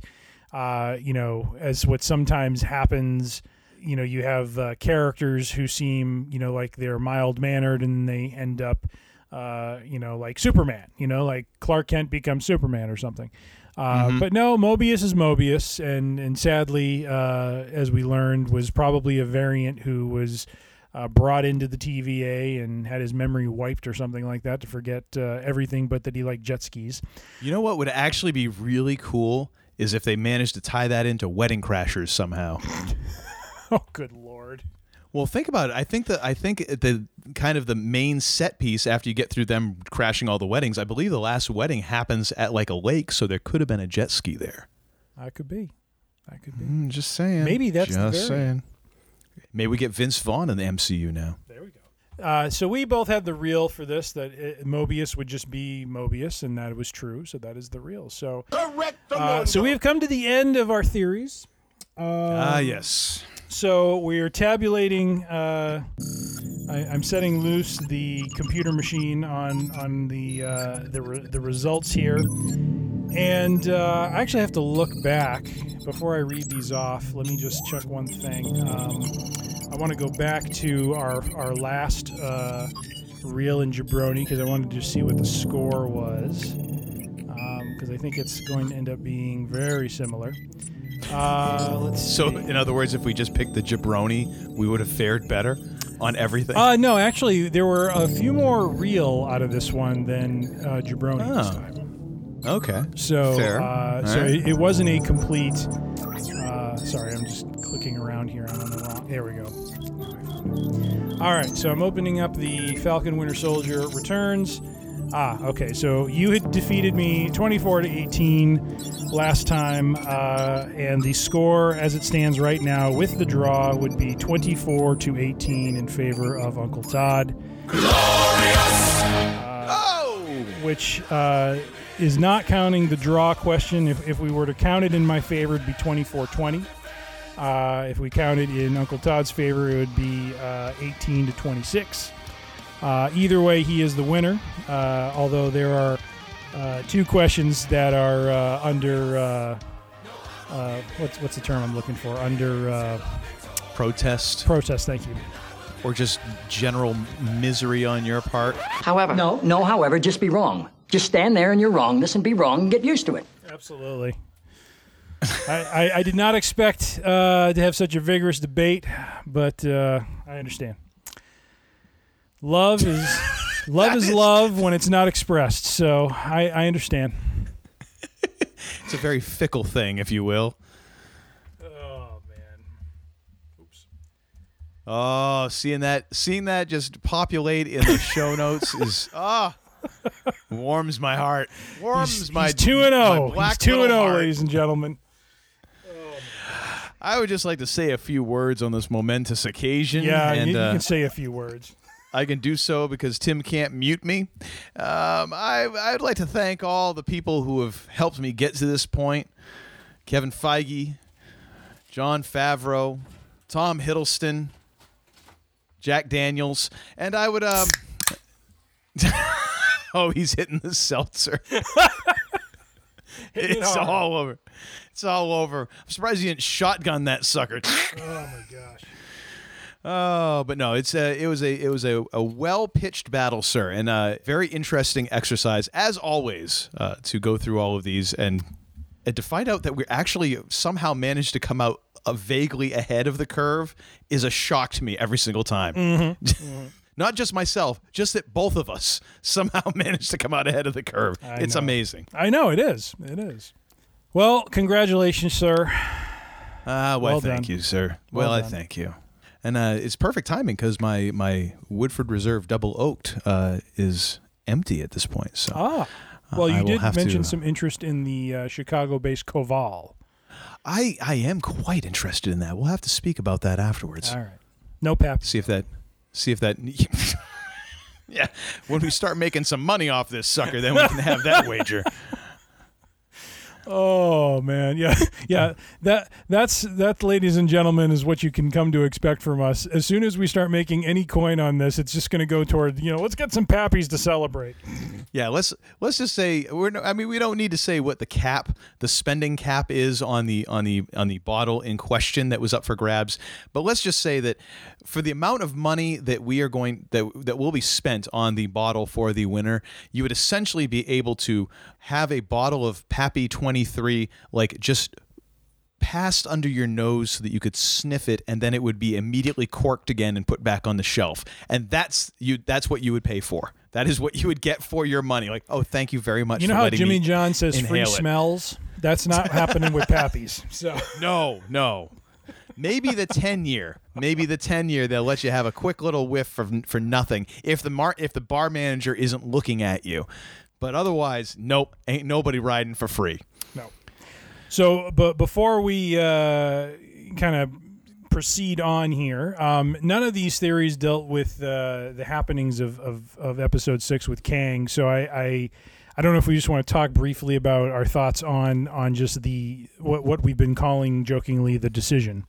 uh, you know, as what sometimes happens, you know, you have uh, characters who seem, you know, like they're mild mannered and they end up, uh, you know, like Superman, you know, like Clark Kent becomes Superman or something. Uh, But no, Mobius is Mobius, and and sadly, uh, as we learned, was probably a variant who was uh, brought into the TVA and had his memory wiped or something like that to forget uh, everything but that he liked jet skis. You know what would actually be really cool is if they managed to tie that into Wedding Crashers somehow. Oh, good lord! Well, think about it. I think that I think the kind of the main set piece after you get through them crashing all the weddings. I believe the last wedding happens at like a lake, so there could have been a jet ski there. That could be. That could be. Mm, just saying. Maybe that's the just variant. saying. Maybe we get Vince Vaughn in the MCU now. There we go. Uh, so we both had the real for this that uh Mobius would just be Mobius, and that was true. So that is the real. So, Correct uh, so we have come to the end of our theories. Ah, yes. So we are tabulating. Uh, I, I'm setting loose the computer machine on on the uh, the re- the results here, and uh, I actually have to look back before I read these off. Let me just check one thing. Um, I want to go back to our our last uh, reel in Jabroni because I wanted to see what the score was because I think it's going to end up being very similar. Uh, let's So, in other words, if we just picked the jabroni, we would have fared better. on everything? Uh, no, actually, there were a few more real out of this one than uh, Jabroni Oh. Time. okay. So, Fair. uh, so right. it, it wasn't a complete. Uh, sorry, I'm just clicking around here. I'm on the wrong. There we go. All right, so I'm opening up the Falcon Winter Soldier returns. Ah, okay. So you had defeated me 24 to 18 last time, uh, and the score as it stands right now with the draw would be 24 to 18 in favor of Uncle Todd. Glorious. oh! which uh, is not counting the draw question. If, if we were to count it in my favor, it'd be 24 20. Uh, if we counted in Uncle Todd's favor, it would be uh, 18 to 26. Uh, either way, he is the winner, uh, although there are uh, two questions that are uh, under. Uh, uh, what's, what's the term I'm looking for? Under uh, Protest protest, thank you. or just general misery on your part? However. No, no, however, just be wrong. Just stand there in your wrongness and be wrong and get used to it. Absolutely. I, I, I did not expect uh, to have such a vigorous debate, but uh, I understand. Love is love is love when it's not expressed. So I, I understand. It's a very fickle thing, if you will. Oh man. Oops. Oh, seeing that, seeing that just populate in the show notes is ah warms my heart. Warms He's, my he's two and zero. He's two and zero, ladies and gentlemen. I would just like to say a few words on this momentous occasion. Yeah, and you, you uh, can say a few words. I can do so because Tim can't mute me. Um, I, I'd like to thank all the people who have helped me get to this point Kevin Feige, Jon Favreau, Tom Hiddleston, Jack Daniels, and I would. Um, oh, he's hitting the seltzer. It's hard. all over. It's all over. I'm surprised he didn't shotgun that sucker. Oh my gosh. Oh, but no, it's a, it was a it was a, a well pitched battle, sir, and a very interesting exercise as always uh, to go through all of these and and to find out that we actually somehow managed to come out uh, vaguely ahead of the curve is a shock to me every single time. Mm-hmm. Not just myself, just that both of us somehow managed to come out ahead of the curve. I it's know. amazing. I know it is. It is. Well, congratulations, sir. Ah, well, Well thank done. you, sir. Well Well, I thank you. And uh, it's perfect timing because my my Woodford Reserve Double Oaked uh, is empty at this point. So Ah. uh, Well, you did mention to- some interest in the uh, Chicago-based Koval. I I am quite interested in that. We'll have to speak about that afterwards. All right. No pap. See if that see if that. yeah, when we start making some money off this sucker, then we can have that wager. Oh man, yeah, yeah. That that's that, ladies and gentlemen, is what you can come to expect from us. As soon as we start making any coin on this, it's just going to go toward you know, let's get some pappies to celebrate. Yeah, let's let's just say we're. No, I mean, we don't need to say what the cap, the spending cap is on the on the on the bottle in question that was up for grabs. But let's just say that for the amount of money that we are going that that will be spent on the bottle for the winner, you would essentially be able to have a bottle of Pappy Twenty Three, like just passed under your nose so that you could sniff it and then it would be immediately corked again and put back on the shelf. And that's you that's what you would pay for. That is what you would get for your money. Like oh thank you very much You know for how Jimmy John says free it." smells? That's not happening with pappies. So. No no. Maybe the 10 year maybe the 10 year they'll let you have a quick little whiff for, for nothing. If the mar- if the bar manager isn't looking at you but otherwise nope ain't nobody riding for free no. So, but before we uh, kind of proceed on here, um, none of these theories dealt with uh, the happenings of, of, of episode six with Kang. So I, I I don't know if we just want to talk briefly about our thoughts on on just the what what we've been calling jokingly the decision.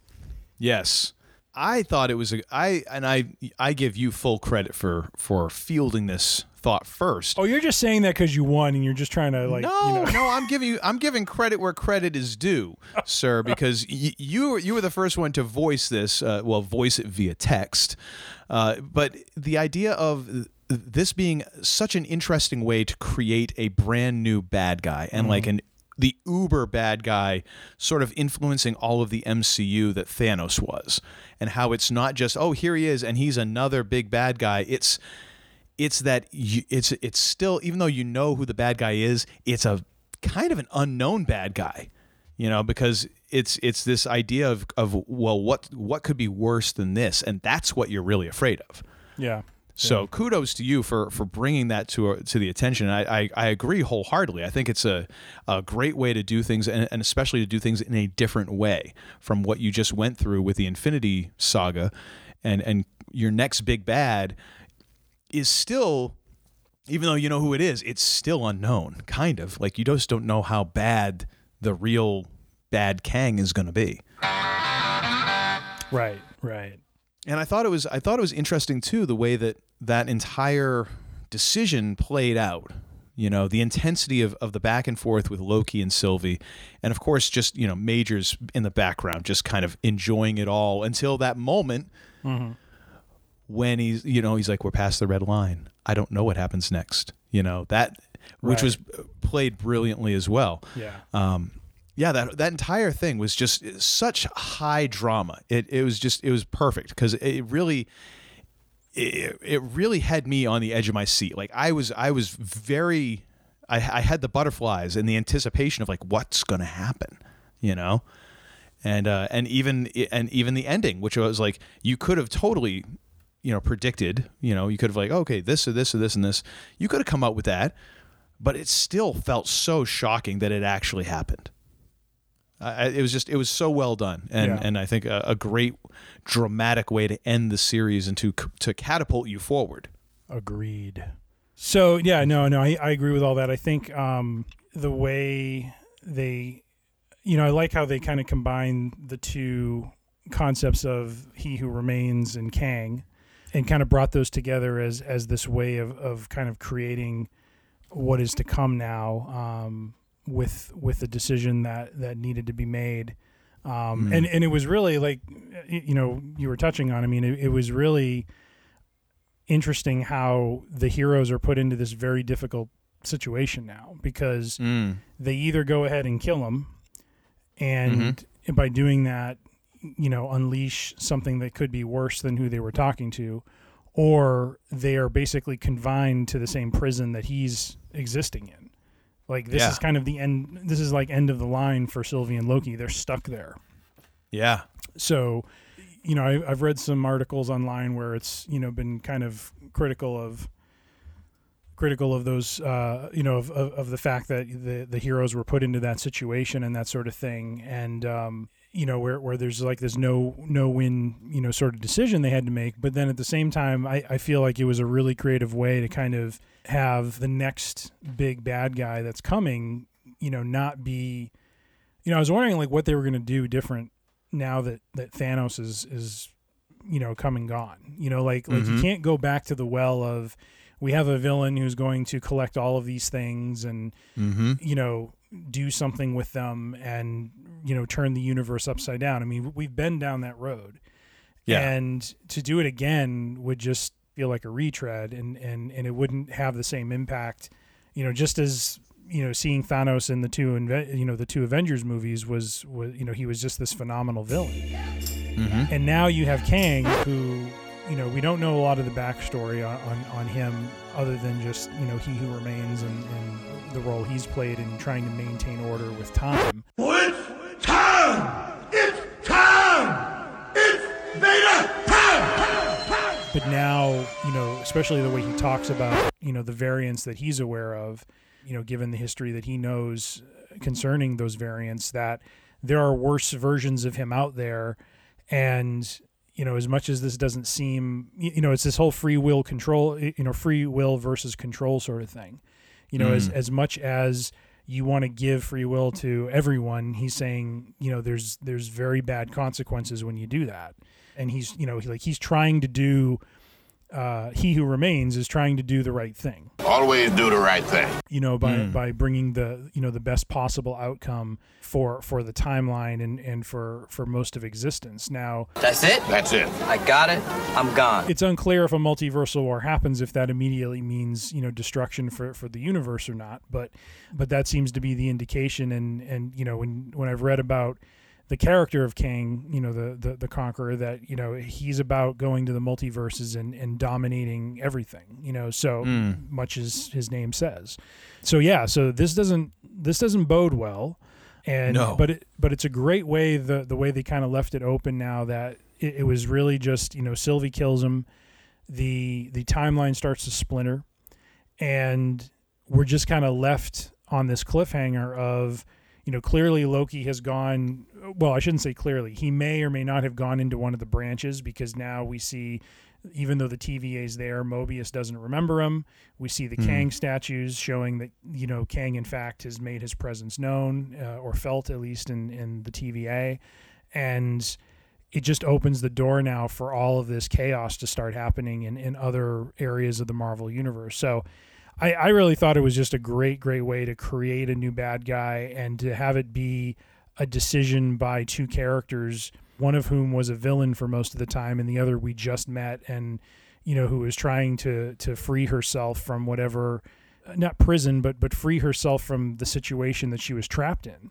Yes. I thought it was a I and I I give you full credit for for fielding this thought first. Oh, you're just saying that because you won, and you're just trying to like no, you know. no, I'm giving you I'm giving credit where credit is due, sir, because y- you were- you were the first one to voice this. Uh, well, voice it via text, uh, but the idea of this being such an interesting way to create a brand new bad guy and like an the uber bad guy sort of influencing all of the MCU that Thanos was and how it's not just oh here he is and he's another big bad guy. It's it's that you, it's it's still even though you know who the bad guy is it's a kind of an unknown bad guy you know because it's it's this idea of of well what what could be worse than this? And that's what you're really afraid of. Yeah. So kudos to you for for bringing that to to the attention. I, I I agree wholeheartedly. I think it's a a great way to do things, and, and especially to do things in a different way from what you just went through with the Infinity Saga, and and your next big bad is still. Even though you know who it is, it's still unknown, kind of. Like you just don't know how bad the real bad Kang is going to be. Right. Right. and I thought it was I thought it was interesting too the way that that entire decision played out. You know, the intensity of, of the back and forth with Loki and Sylvie, and of course, just you know, Majors in the background, just kind of enjoying it all until that moment Mhm. when he's you know he's like, "We're past the red line. I don't know what happens next." You know that, which Right. was played brilliantly as well. Yeah. Um, yeah, that that entire thing was just such high drama. It it was just it was perfect because it really it, it really had me on the edge of my seat. Like I was I was very I, I had the butterflies and the anticipation of like what's gonna happen, you know, and uh, and even and even the ending, which was like you could have totally you know predicted. You know, you could have like okay this or this or this and this. You could have come up with that, but it still felt so shocking that it actually happened. I, it was just it was so well done, and Yeah. and I think a, a great dramatic way to end the series and to to catapult you forward. Agreed. So yeah, no, no, I, I agree with all that. I think um, the way they, you know, I like how they kind of combine the two concepts of He Who Remains and Kang, and kind of brought those together as as this way of of kind of creating what is to come now um, with with the decision that that needed to be made. Um, Mm. and and it was really like you know you were touching on. I mean, it, it was really interesting how the heroes are put into this very difficult situation now because Mm. they either go ahead and kill him and by doing that you know unleash something that could be worse than who they were talking to or they are basically confined to the same prison that he's existing in like this Yeah. is kind of the end this is like end of the line for Sylvie and Loki. They're stuck there. Yeah, so you know I, I've read some articles online where it's you know been kind of critical of critical of those uh, you know of, of, of the fact that the the heroes were put into that situation and that sort of thing. And um, you know where, where there's like this no no win you know sort of decision they had to make but then at the same time I, I feel like it was a really creative way to kind of have the next big bad guy that's coming you know not be you know I was wondering like what they were going to do different now that that Thanos is is you know come and gone. You know, like like you Mhm. can't go back to the well of we have a villain who's going to collect all of these things and mm-hmm. you know do something with them and you know turn the universe upside down. I mean, we've been down that road. Yeah. And to do it again would just feel like a retread and and and it wouldn't have the same impact. You know, just as you know, seeing Thanos in the two you know the two Avengers movies was was you know he was just this phenomenal villain. Mm-hmm. And now you have Kang, who, you know, we don't know a lot of the backstory on, on, on him other than just, you know, he who remains and, and the role he's played in trying to maintain order with time. It's time! It's time! It's Vader time! But now, you know, especially the way he talks about, you know, the variants that he's aware of, you know, given the history that he knows concerning those variants, that there are worse versions of him out there. And, you know, as much as this doesn't seem, you know, it's this whole free will control, you know, free will versus control sort of thing. You know, as, Mm. as much as you want to give free will to everyone, he's saying, you know, there's there's very bad consequences when you do that. And he's, you know, he, like he's trying to do uh, he who remains is trying to do the right thing. Always do the right thing. You know, by Mm. by bringing the you know the best possible outcome for for the timeline and and for for most of existence. Now, That's it? That's it. I got it. I'm gone. it's unclear if a multiversal war happens if that immediately means you know destruction for, for the universe or not but but that seems to be the indication and and you know when when I've read about the character of Kang you know the the, the conqueror that you know he's about going to the multiverses and, and dominating everything you know so hmm. much as his name says. So yeah so this doesn't this doesn't bode well. And No. but it, but it's a great way the the way they kind of left it open now that it, it was really just you know Sylvie kills him, the the timeline starts to splinter, and we're just kind of left on this cliffhanger of you know clearly Loki has gone well I shouldn't say clearly. He may or may not have gone into one of the branches because now we see even though the TVA is there Mobius doesn't remember him. We see the Kang statues showing that you know Kang in fact has made his presence known uh, or felt at least in in the TVA and it just opens the door now for all of this chaos to start happening in, in other areas of the Marvel universe. So I, I really thought it was just a great, great way to create a new bad guy and to have it be a decision by two characters, one of whom was a villain for most of the time and the other we just met and you know who was trying to to free herself from whatever uh, not prison but but free herself from the situation that she was trapped in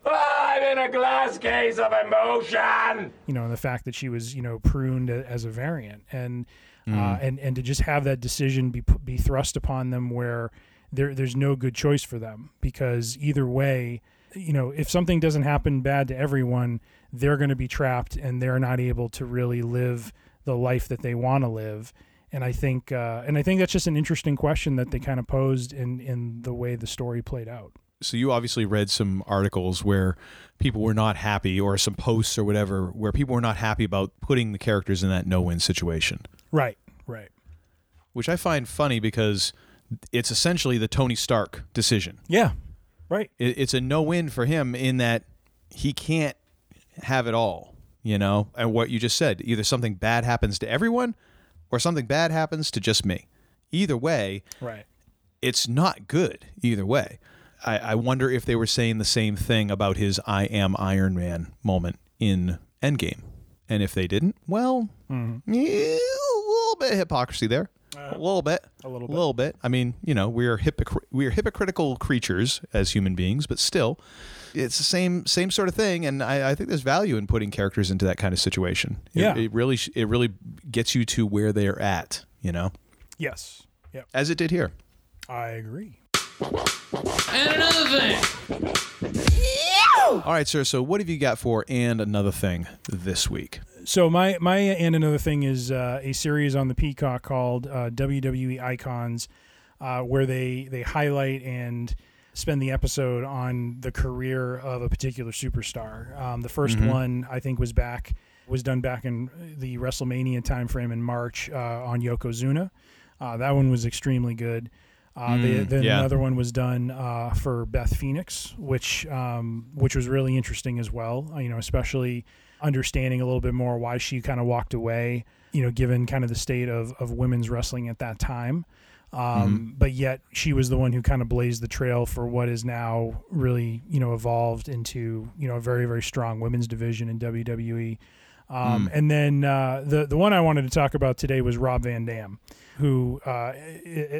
I'm in a glass case of emotion. you know, and the fact that she was, you know, pruned as a variant, and uh, and and to just have that decision be be thrust upon them where there there's no good choice for them because either way, you know, if something doesn't happen bad to everyone, they're going to be trapped and they're not able to really live the life that they want to live. And I think, uh, and I think that's just an interesting question that they kind of posed in in the way the story played out. So you obviously read some articles where people were not happy, or some posts or whatever, where people were not happy about putting the characters in that no-win situation, Right, right. which I find funny because it's essentially the Tony Stark decision. Yeah, right. It, it's a no-win for him in that he can't have it all, you know. And what you just said, either something bad happens to everyone, or something bad happens to just me. Either way, Right. it's not good either way. I, I wonder if they were saying the same thing about his I am Iron Man moment in Endgame. And if they didn't, well, Mm-hmm. yeah, a little bit of hypocrisy there. a little bit. Uh, a little A little bit. I mean, you know, we are hypocr- we are hypocritical creatures as human beings, but still, it's the same same sort of thing. And I, I think there's value in putting characters into that kind of situation. It- Yeah. it really sh- it really gets you to where they're at. You know, Yes. Yep. as it did here. I agree. And another thing. All right, sir. So, what have you got for and another thing this week? So my my and another thing is uh, a series on the Peacock called uh, WWE Icons, uh, where they they highlight and spend the episode on the career of a particular superstar. Um, the 1st Mhm. one I think was back was done back in the WrestleMania timeframe in March uh, on Yokozuna. Uh, that one was extremely good. Uh, they, Mm, then yeah. another one was done uh, for Beth Phoenix, which um, which was really interesting as well. Uh, You know, especially understanding a little bit more why she kind of walked away. You know, given kind of the state of of women's wrestling at that time. Um, But yet she was the one who kind of blazed the trail for what is now really you know evolved into you know a very very strong women's division in WWE. Um, Mm. And then uh, the the one I wanted to talk about today was Rob Van Dam, who uh,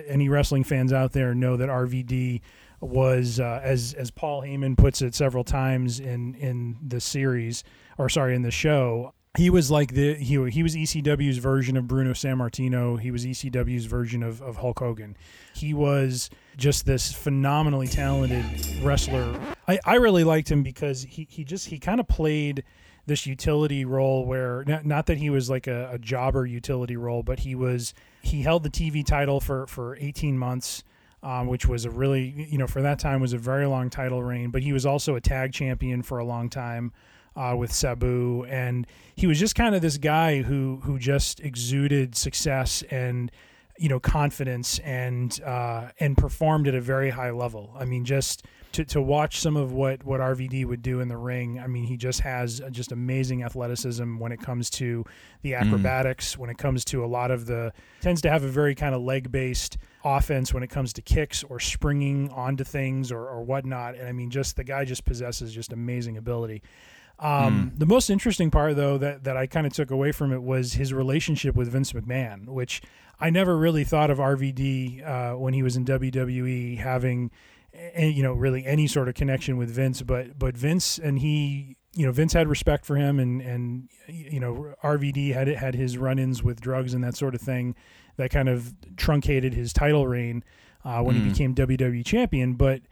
any wrestling fans out there know that RVD was uh, as as Paul Heyman puts it several times in in the series or sorry in the show. He was like the he, he was ECW's version of Bruno Sammartino. He was ECW's version of, of Hulk Hogan. He was just this phenomenally talented wrestler. I, I really liked him because he, he just he kind of played this utility role where not, not that he was like a, a jobber utility role, but he was he held the TV title for for 18 months, um, which was a really you know for that time was a very long title reign. But he was also a tag champion for a long time uh, with Sabu, and he was just kind of this guy who who just exuded success and you know confidence and uh, and performed at a very high level. I mean, just to, to watch some of what what RVD would do in the ring. I mean, he just has just amazing athleticism when it comes to the acrobatics. When it comes to a lot of the tends to have a very kind of leg based offense when it comes to kicks or springing onto things or, or whatnot. And I mean, just the guy just possesses just amazing ability. Um, The most interesting part, though, that, that I kind of took away from it was his relationship with Vince McMahon, which I never really thought of RVD uh, when he was in WWE having, a, you know, really any sort of connection with Vince. But but Vince and he, you know, Vince had respect for him, and and you know, RVD had had his run-ins with drugs and that sort of thing that kind of truncated his title reign uh, when he became WWE champion. But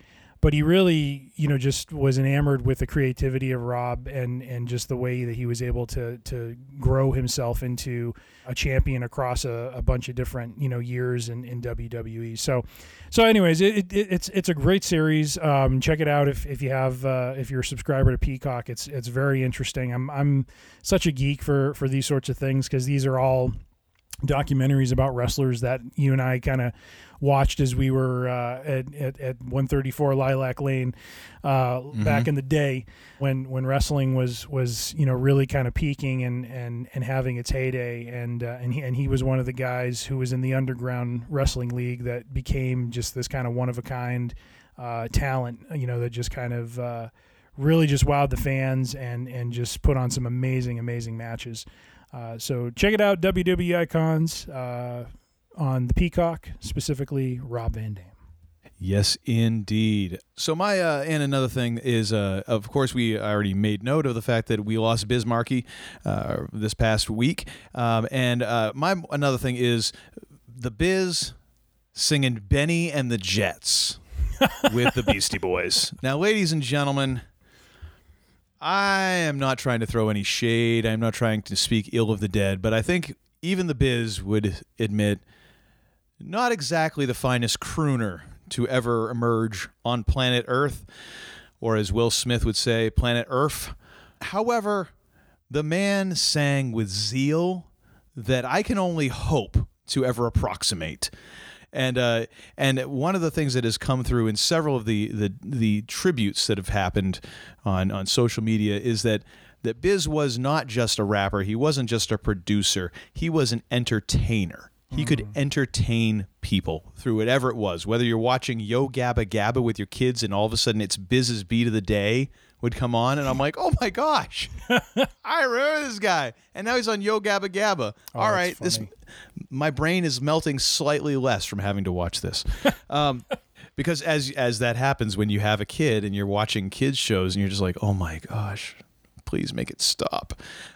but he really, you know, just was enamored with the creativity of Rob and and just the way that he was able to to grow himself into a champion across a, a bunch of different you know years in, in WWE. So, so anyways, it, it, it's it's a great series. Um, check it out if, if you have uh, if you're a subscriber to Peacock. It's it's very interesting. I'm I'm such a geek for for these sorts of things because these are all documentaries about wrestlers that you and I kind of watched as we were uh, at, at, at 134 Lilac Lane uh, back in the day when when wrestling was was you know really kind of peaking and and and having its heyday and uh, and he and he was one of the guys who was in the underground wrestling league that became just this kind of one of a kind uh, talent you know that just kind of uh, really just wowed the fans and and just put on some amazing amazing matches. Uh, so check it out, WWE Icons uh, on the Peacock, specifically Rob Van Dam. Yes, indeed. So my uh, and another thing is, uh, of course, we already made note of the fact that we lost Biz Markie uh, this past week, um, and uh, my another thing is the Biz singing Bennie and the Jets with the Beastie Boys. Now, ladies and gentlemen. I am not trying to throw any shade. I'm not trying to speak ill of the dead, but I think even the biz would admit not exactly the finest crooner to ever emerge on planet Earth, or as Will Smith would say, planet Earth. However, the man sang with zeal that I can only hope to ever approximate. And uh, and one of the things that has come through in several of the, the the tributes that have happened on on social media is that that Biz was not just a rapper. He wasn't just a producer. He was an entertainer. He could entertain people through whatever it was. Whether you're watching Yo Gabba Gabba with your kids and all of a sudden it's Biz's beat of the day would come on and I'm like, oh my gosh, I remember this guy. And now he's on Yo Gabba Gabba. all that's right, this. My brain is melting slightly less from having to watch this. Um, because as as that happens when you have a kid and you're watching kids shows and you're just like, oh my gosh, please make it stop.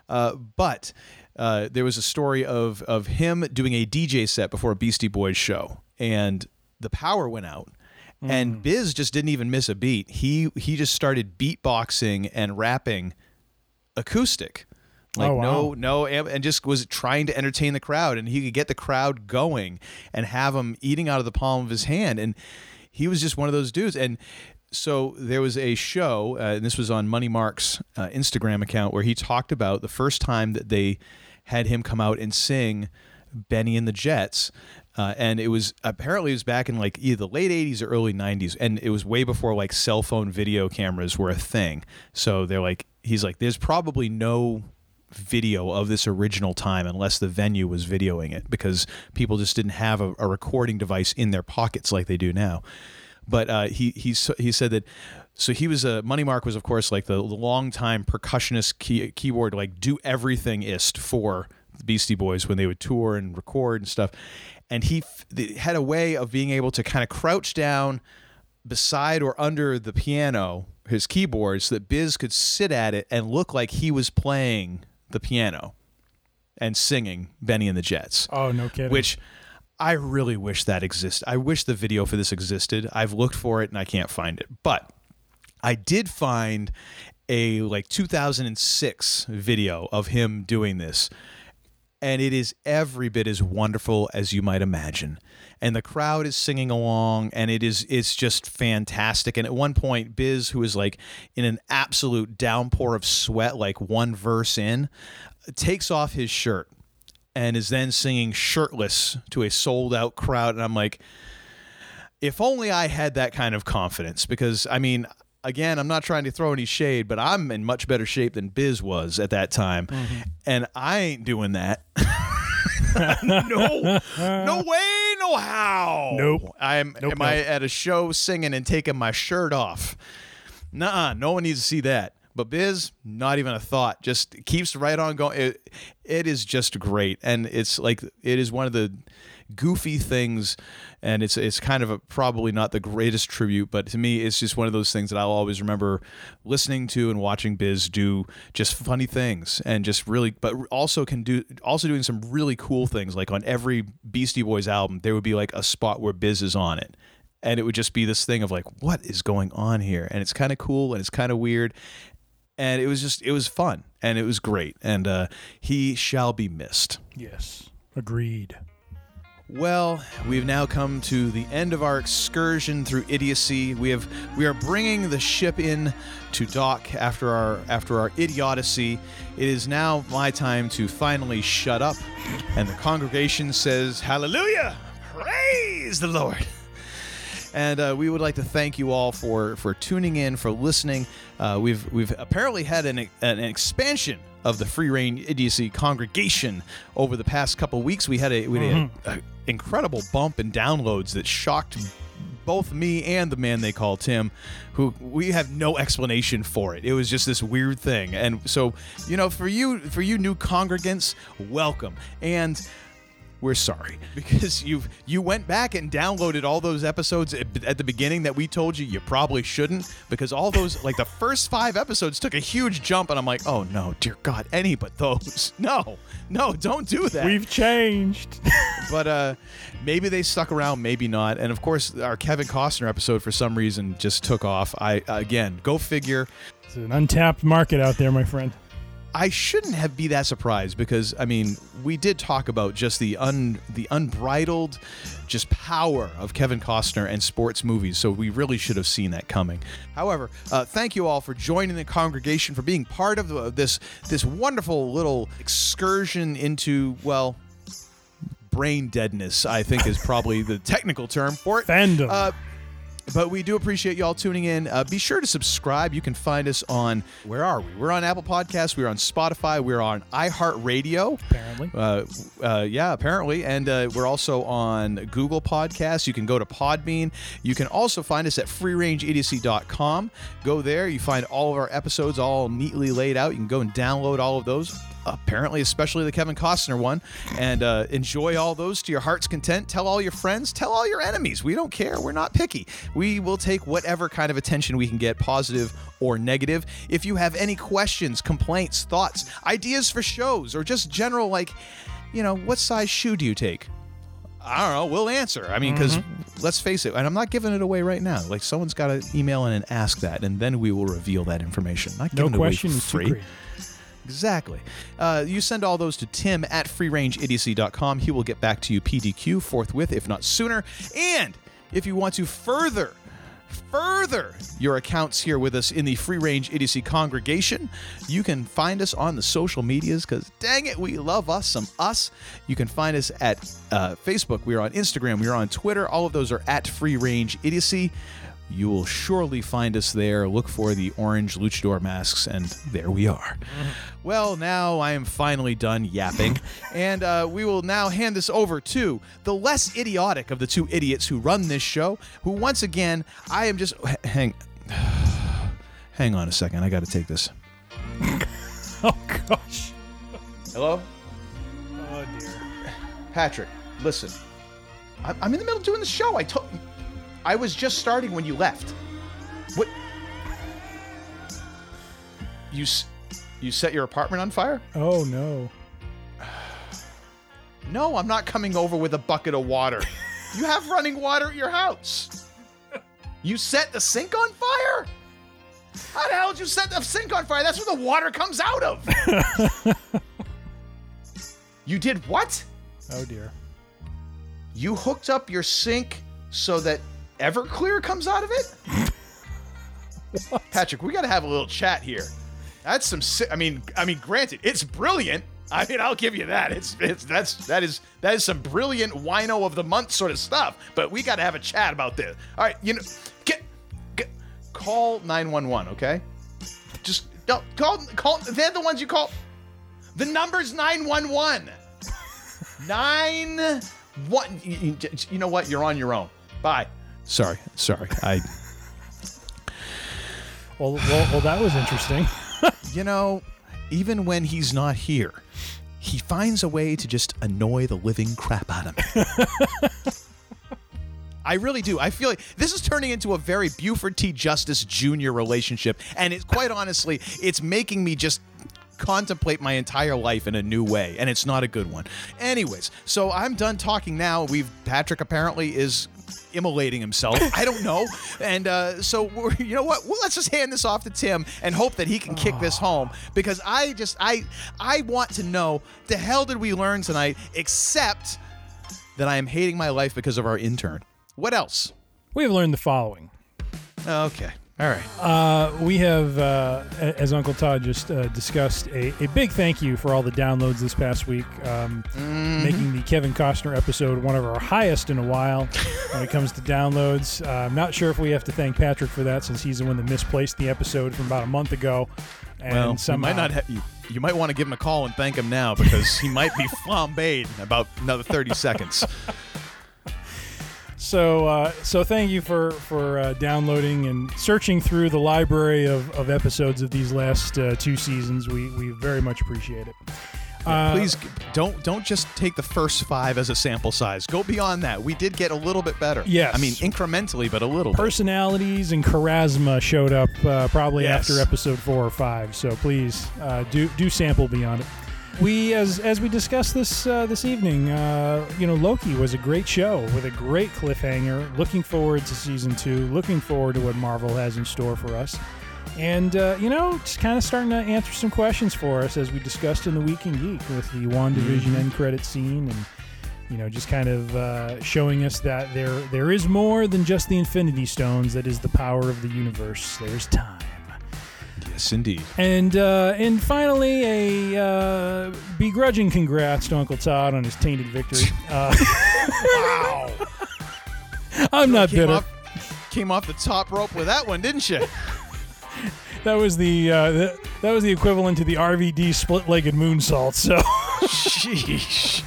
Uh, but uh, there was a story of of him doing a DJ set before a Beastie Boys show, and the power went out. And Biz just didn't even miss a beat. He he just started beatboxing and rapping acoustic. Like Oh, wow. no no and just was trying to entertain the crowd and he could get the crowd going and have them eating out of the palm of his hand and he was just one of those dudes and so there was a show uh, and this was on Money Mark's uh, Instagram account where he talked about the first time that they had him come out and sing Bennie and the Jets. Uh, and it was apparently it was back in like either the late 80s or early 90s and it was way before like cell phone video cameras were a thing so they're like he's like there's probably no video of this original time unless the venue was videoing it because people just didn't have a, a recording device in their pockets like they do now. But uh, he he he said that so he was a Money Mark was of course like the, the long time percussionist key, keyboard like do everything ist for the Beastie Boys when they would tour and record and stuff, and he f- had a way of being able to kind of crouch down beside or under the piano his keyboard so that Biz could sit at it and look like he was playing the piano and singing Bennie and the Jets Oh, no kidding. which I really wish that existed. I wish the video for this existed. I've looked for it and I can't find it. But I did find a like 2006 video of him doing this. And it is every bit as wonderful as you might imagine. And the crowd is singing along and it is it's just fantastic. And at one point Biz who is like in an absolute downpour of sweat like one verse in takes off his shirt and is then singing shirtless to a sold out crowd. And i'm like if only I had that kind of confidence because I mean again I'm not trying to throw any shade but I'm in much better shape than Biz was at that time. Mm-hmm. And I ain't doing that no no way no how Nope. I'm Nope, am I at a show singing and taking my shirt off Nuh-uh, no one needs to see that. But Biz, not even a thought. Just keeps right on going. It, it is just great, and it's like it is one of the goofy things, and it's it's kind of a, probably not the greatest tribute, but to me, it's just one of those things that I'll always remember listening to and watching Biz do just funny things, and just really, but also can do also doing some really cool things. Like on every Beastie Boys album, there would be like a spot where Biz is on it and it would just be this thing of like what is going on here and it's kind of cool and it's kind of weird and it was just it was fun and it was great and uh, he shall be missed Yes. Agreed. Well we've now come to the end of our excursion through idiocy. We have we are bringing the ship in to dock after our after our idiocy. It is now my time to finally shut up and the congregation says hallelujah! Praise the lord! And uh, we would like to thank you all for for tuning in, for listening. Uh, we've we've apparently had an, an expansion of the Free Range Idiocy congregation over the past couple weeks. We had a we had a, mm-hmm. a incredible bump in downloads that shocked both me and the man they call Tim, who we have no explanation for it. It was just this weird thing. And so, you know, for you for you new congregants, welcome. And we're sorry. Because you you went back and downloaded all those episodes at, at the beginning that we told you you probably shouldn't because all those like the first five episodes took a huge jump and I'm like oh no dear God any but those. No no don't do that. We've changed. but uh maybe they stuck around maybe not. And of course our Kevin Costner episode for some reason just took off. I again go figure. It's an untapped market out there, my friend. I shouldn't have be that surprised because I mean we did talk about just the un the unbridled just power of Kevin Costner and sports movies, so we really should have seen that coming. However, uh, thank you all for joining the congregation for being part of the, this this wonderful little excursion into well brain deadness. I think is probably the technical term for it. Fandom. Uh, but we do appreciate y'all tuning in. Uh, be sure to subscribe. You can find us on where are we? We're on Apple Podcasts. We're on Spotify. We're on iHeartRadio. Apparently. Uh, uh, yeah, apparently, and uh, we're also on Google Podcasts. You can go to Podbean. You can also find us at FreeRangeIdiocy.com. Go there. You find all of our episodes all neatly laid out. You can go and download all of those apparently especially the kevin costner one and uh, enjoy all those to your heart's content tell all your friends tell all your enemies we don't care we're not picky we will take whatever kind of attention we can get positive or negative if you have any questions complaints thoughts ideas for shows or just general like you know what size shoe do you take I don't know. We'll answer. I mean, because let's face it, and I'm not giving it away right now. Like someone's got to email in and ask that, and then we will reveal that information. Not No giving it away question free. Exactly. Uh, you send all those to tim at freerangeidiocy.com. He will get back to you PDQ forthwith, if not sooner. And if you want to further, further your accounts here with us in the Free Range Idiocy congregation, you can find us on the social medias because dang it, we love us some us. You can find us at uh, Facebook. We are on Instagram. We are on Twitter. All of those are at Free Range Idiocy. You will surely find us there. Look for the orange luchador masks, and there we are. Well, now I am finally done yapping, and uh, we will now hand this over to the less idiotic of the two idiots who run this show. Who, once again, I am just hang, hang on a second. I got to take this. Oh gosh. Hello, Oh dear. Patrick. Listen, I'm, I'm in the middle of doing the show. I told, I was just starting when you left. What? You s- you set your apartment on fire? Oh no. No, I'm not coming over with a bucket of water. you have running water at your house. You set the sink on fire? How the hell did you set the sink on fire? That's where the water comes out of. you did what? Oh dear. You hooked up your sink so that Everclear comes out of it? Patrick, we got to have a little chat here. That's some si- I mean, I mean granted, it's brilliant. I mean, I'll give you that. It's it's that's that is that is some brilliant wino of the month sort of stuff. But we got to have a chat about this. All right, you know, get, get call nine one one. Okay, just no, call call. They're the ones you call. The number's nine one one. Nine one. You, know what? You're on your own. Bye. Sorry, sorry. I. Well, well, well, that was interesting. you know, even when he's not here, he finds a way to just annoy the living crap out of me. I really do. I feel like this is turning into a very Buford T. Justice Jr. relationship, and it's quite honestly, it's making me just contemplate my entire life in a new way, and it's not a good one. Anyways, so I'm done talking now. We've Patrick apparently is immolating himself. I don't know, and uh, so we're, you know what? Well, let's just hand this off to Tim and hope that he can kick this home because I just I I want to know the hell did we learn tonight, except that I am hating my life because of our intern. What else? We have learned the following. Okay. All right. Uh, we have, uh, as Uncle Todd just uh, discussed, a, a big thank you for all the downloads this past week, um, making the Kevin Costner episode one of our highest in a while when it comes to downloads. Uh, I'm not sure if we have to thank Patrick for that since he's the one that misplaced the episode from about a month ago. And well, you somehow, might not you. You might want to give him a call and thank him now because he might be flambéed in about another thirty seconds. So, uh, so thank you for for uh, downloading and searching through the library of, of episodes of these last uh, two seasons. We we very much appreciate it. Yeah, Uh, please don't don't just take the first five as a sample size. Go beyond that. We did get a little bit better. Yes. I mean incrementally, but a little. bit. personalities and charisma showed up uh, probably Yes. after episode four or five. So please uh, do do sample beyond it. We as as we discussed this uh, this evening, uh, you know, Loki was a great show with a great cliffhanger. Looking forward to season two. Looking forward to what Marvel has in store for us. And uh, you know, just kind of starting to answer some questions for us as we discussed in the Week in Geek with the WandaVision end credit scene and you know, just kind of uh, showing us that there there is more than just the Infinity Stones. That is the power of the universe. There's time. Yes, indeed. And uh, and finally, a uh, begrudging congrats to Uncle Todd on his tainted victory. Uh, wow. I'm not came bitter. Off, came off the top rope with that one, didn't you? That was the, uh, the that was the equivalent to the RVD split-legged moonsault. So Sheesh.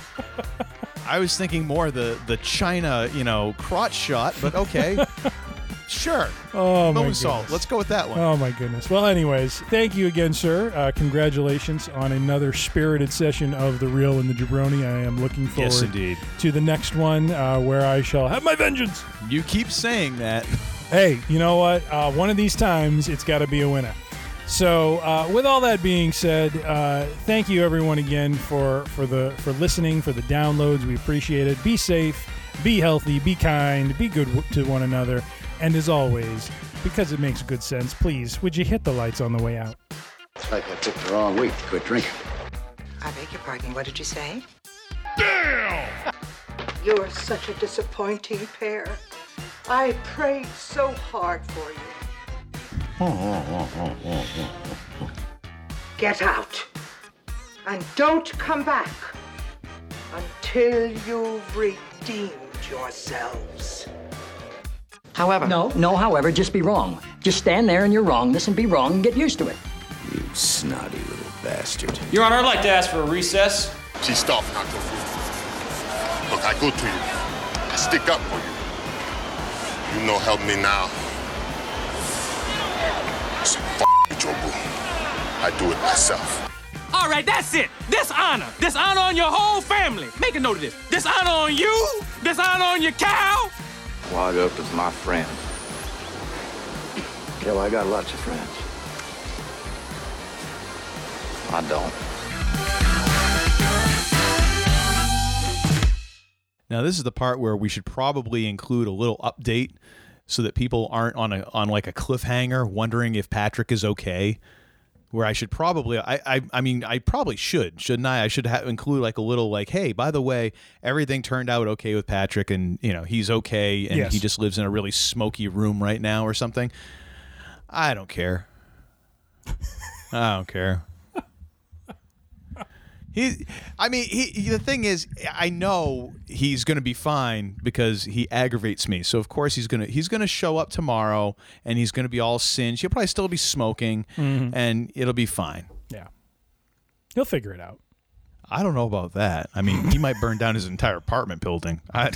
I was thinking more the the Chyna, you know, crotch shot, but okay. sure. Oh my Moonsault. goodness. Let's go with that one. Oh my goodness. Well, anyways, thank you again, sir. Uh, congratulations on another spirited session of the Real and the Jabroni. I am looking forward Yes, indeed. to the next one uh, where I shall have my vengeance. You keep saying that. Hey, you know what? Uh, one of these times, it's got to be a winner. So, uh, with all that being said, uh, thank you everyone again for for the for listening, for the downloads. We appreciate it. Be safe, be healthy, be kind, be good w- to one another, and as always, because it makes good sense, please would you hit the lights on the way out? It's like I picked the wrong week to quit drinking. I beg your pardon. What did you say? Damn! You're such a disappointing pair. I prayed so hard for you. Get out. And don't come back until you've redeemed yourselves. However. No, no, however, just be wrong. Just stand there and you're wrong. Listen, be wrong and get used to it. You snotty little bastard. Your Honor, I'd like to ask for a recess. See, stop, Nato. Look, I go to you. I stick up for you. You know, help me now. So, f you, I do it myself. All right, that's it. Dishonor. Dishonor on your whole family. Make a note of this. Dishonor on you. Dishonor on your cow. Wog up is my friend. Kel, I got lots of friends. I don't. Now this is the part where we should probably include a little update so that people aren't on a on like a cliffhanger wondering if Patrick is okay. Where I should probably I I, I mean I probably should shouldn't I? I should have include like a little like hey by the way everything turned out okay with Patrick and you know he's okay and Yes. he just lives in a really smoky room right now or something. I don't care. I don't care. He, I mean, he, he. The thing is, I know he's going to be fine because he aggravates me. So of course he's gonna he's gonna show up tomorrow and he's gonna be all singed. He'll probably still be smoking, Mhm. and it'll be fine. Yeah. He'll figure it out. I don't know about that. I mean, he might burn down his entire apartment building. I,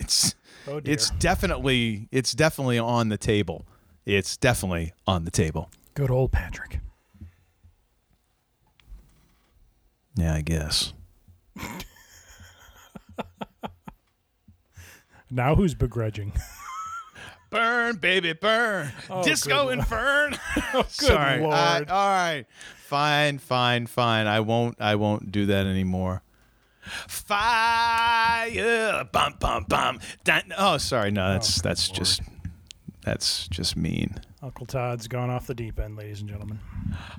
it's Oh, it's definitely it's definitely on the table. It's definitely on the table. Good old Patrick. Yeah, I guess. Now who's begrudging? Burn, baby, burn. Oh, Disco good Infern. Oh, good Sorry. Lord. I- all right. Fine, fine, fine. I won't I won't do that anymore. Fire bum bum bum. Dun- oh, sorry. No, oh, that's that's just that's just mean. Uncle Todd's gone off the deep end, ladies and gentlemen.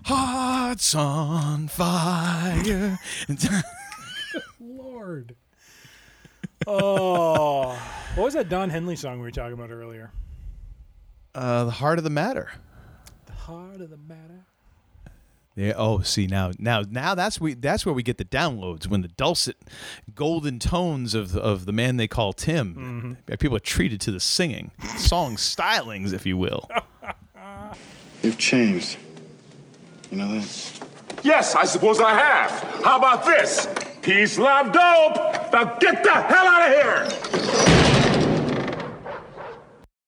Hearts on fire. Lord. Oh, what was that Don Henley song we were talking about earlier? uh, the heart of the matter. The heart of the matter. Yeah. Oh, see now, now, now that's we that's where we get the downloads when the dulcet, golden tones of of the man they call Tim. People are treated to the singing, song stylings, if you will. You've changed. You know that? Yes, I suppose I have. How about this? Peace, love, dope. Now get the hell out of here.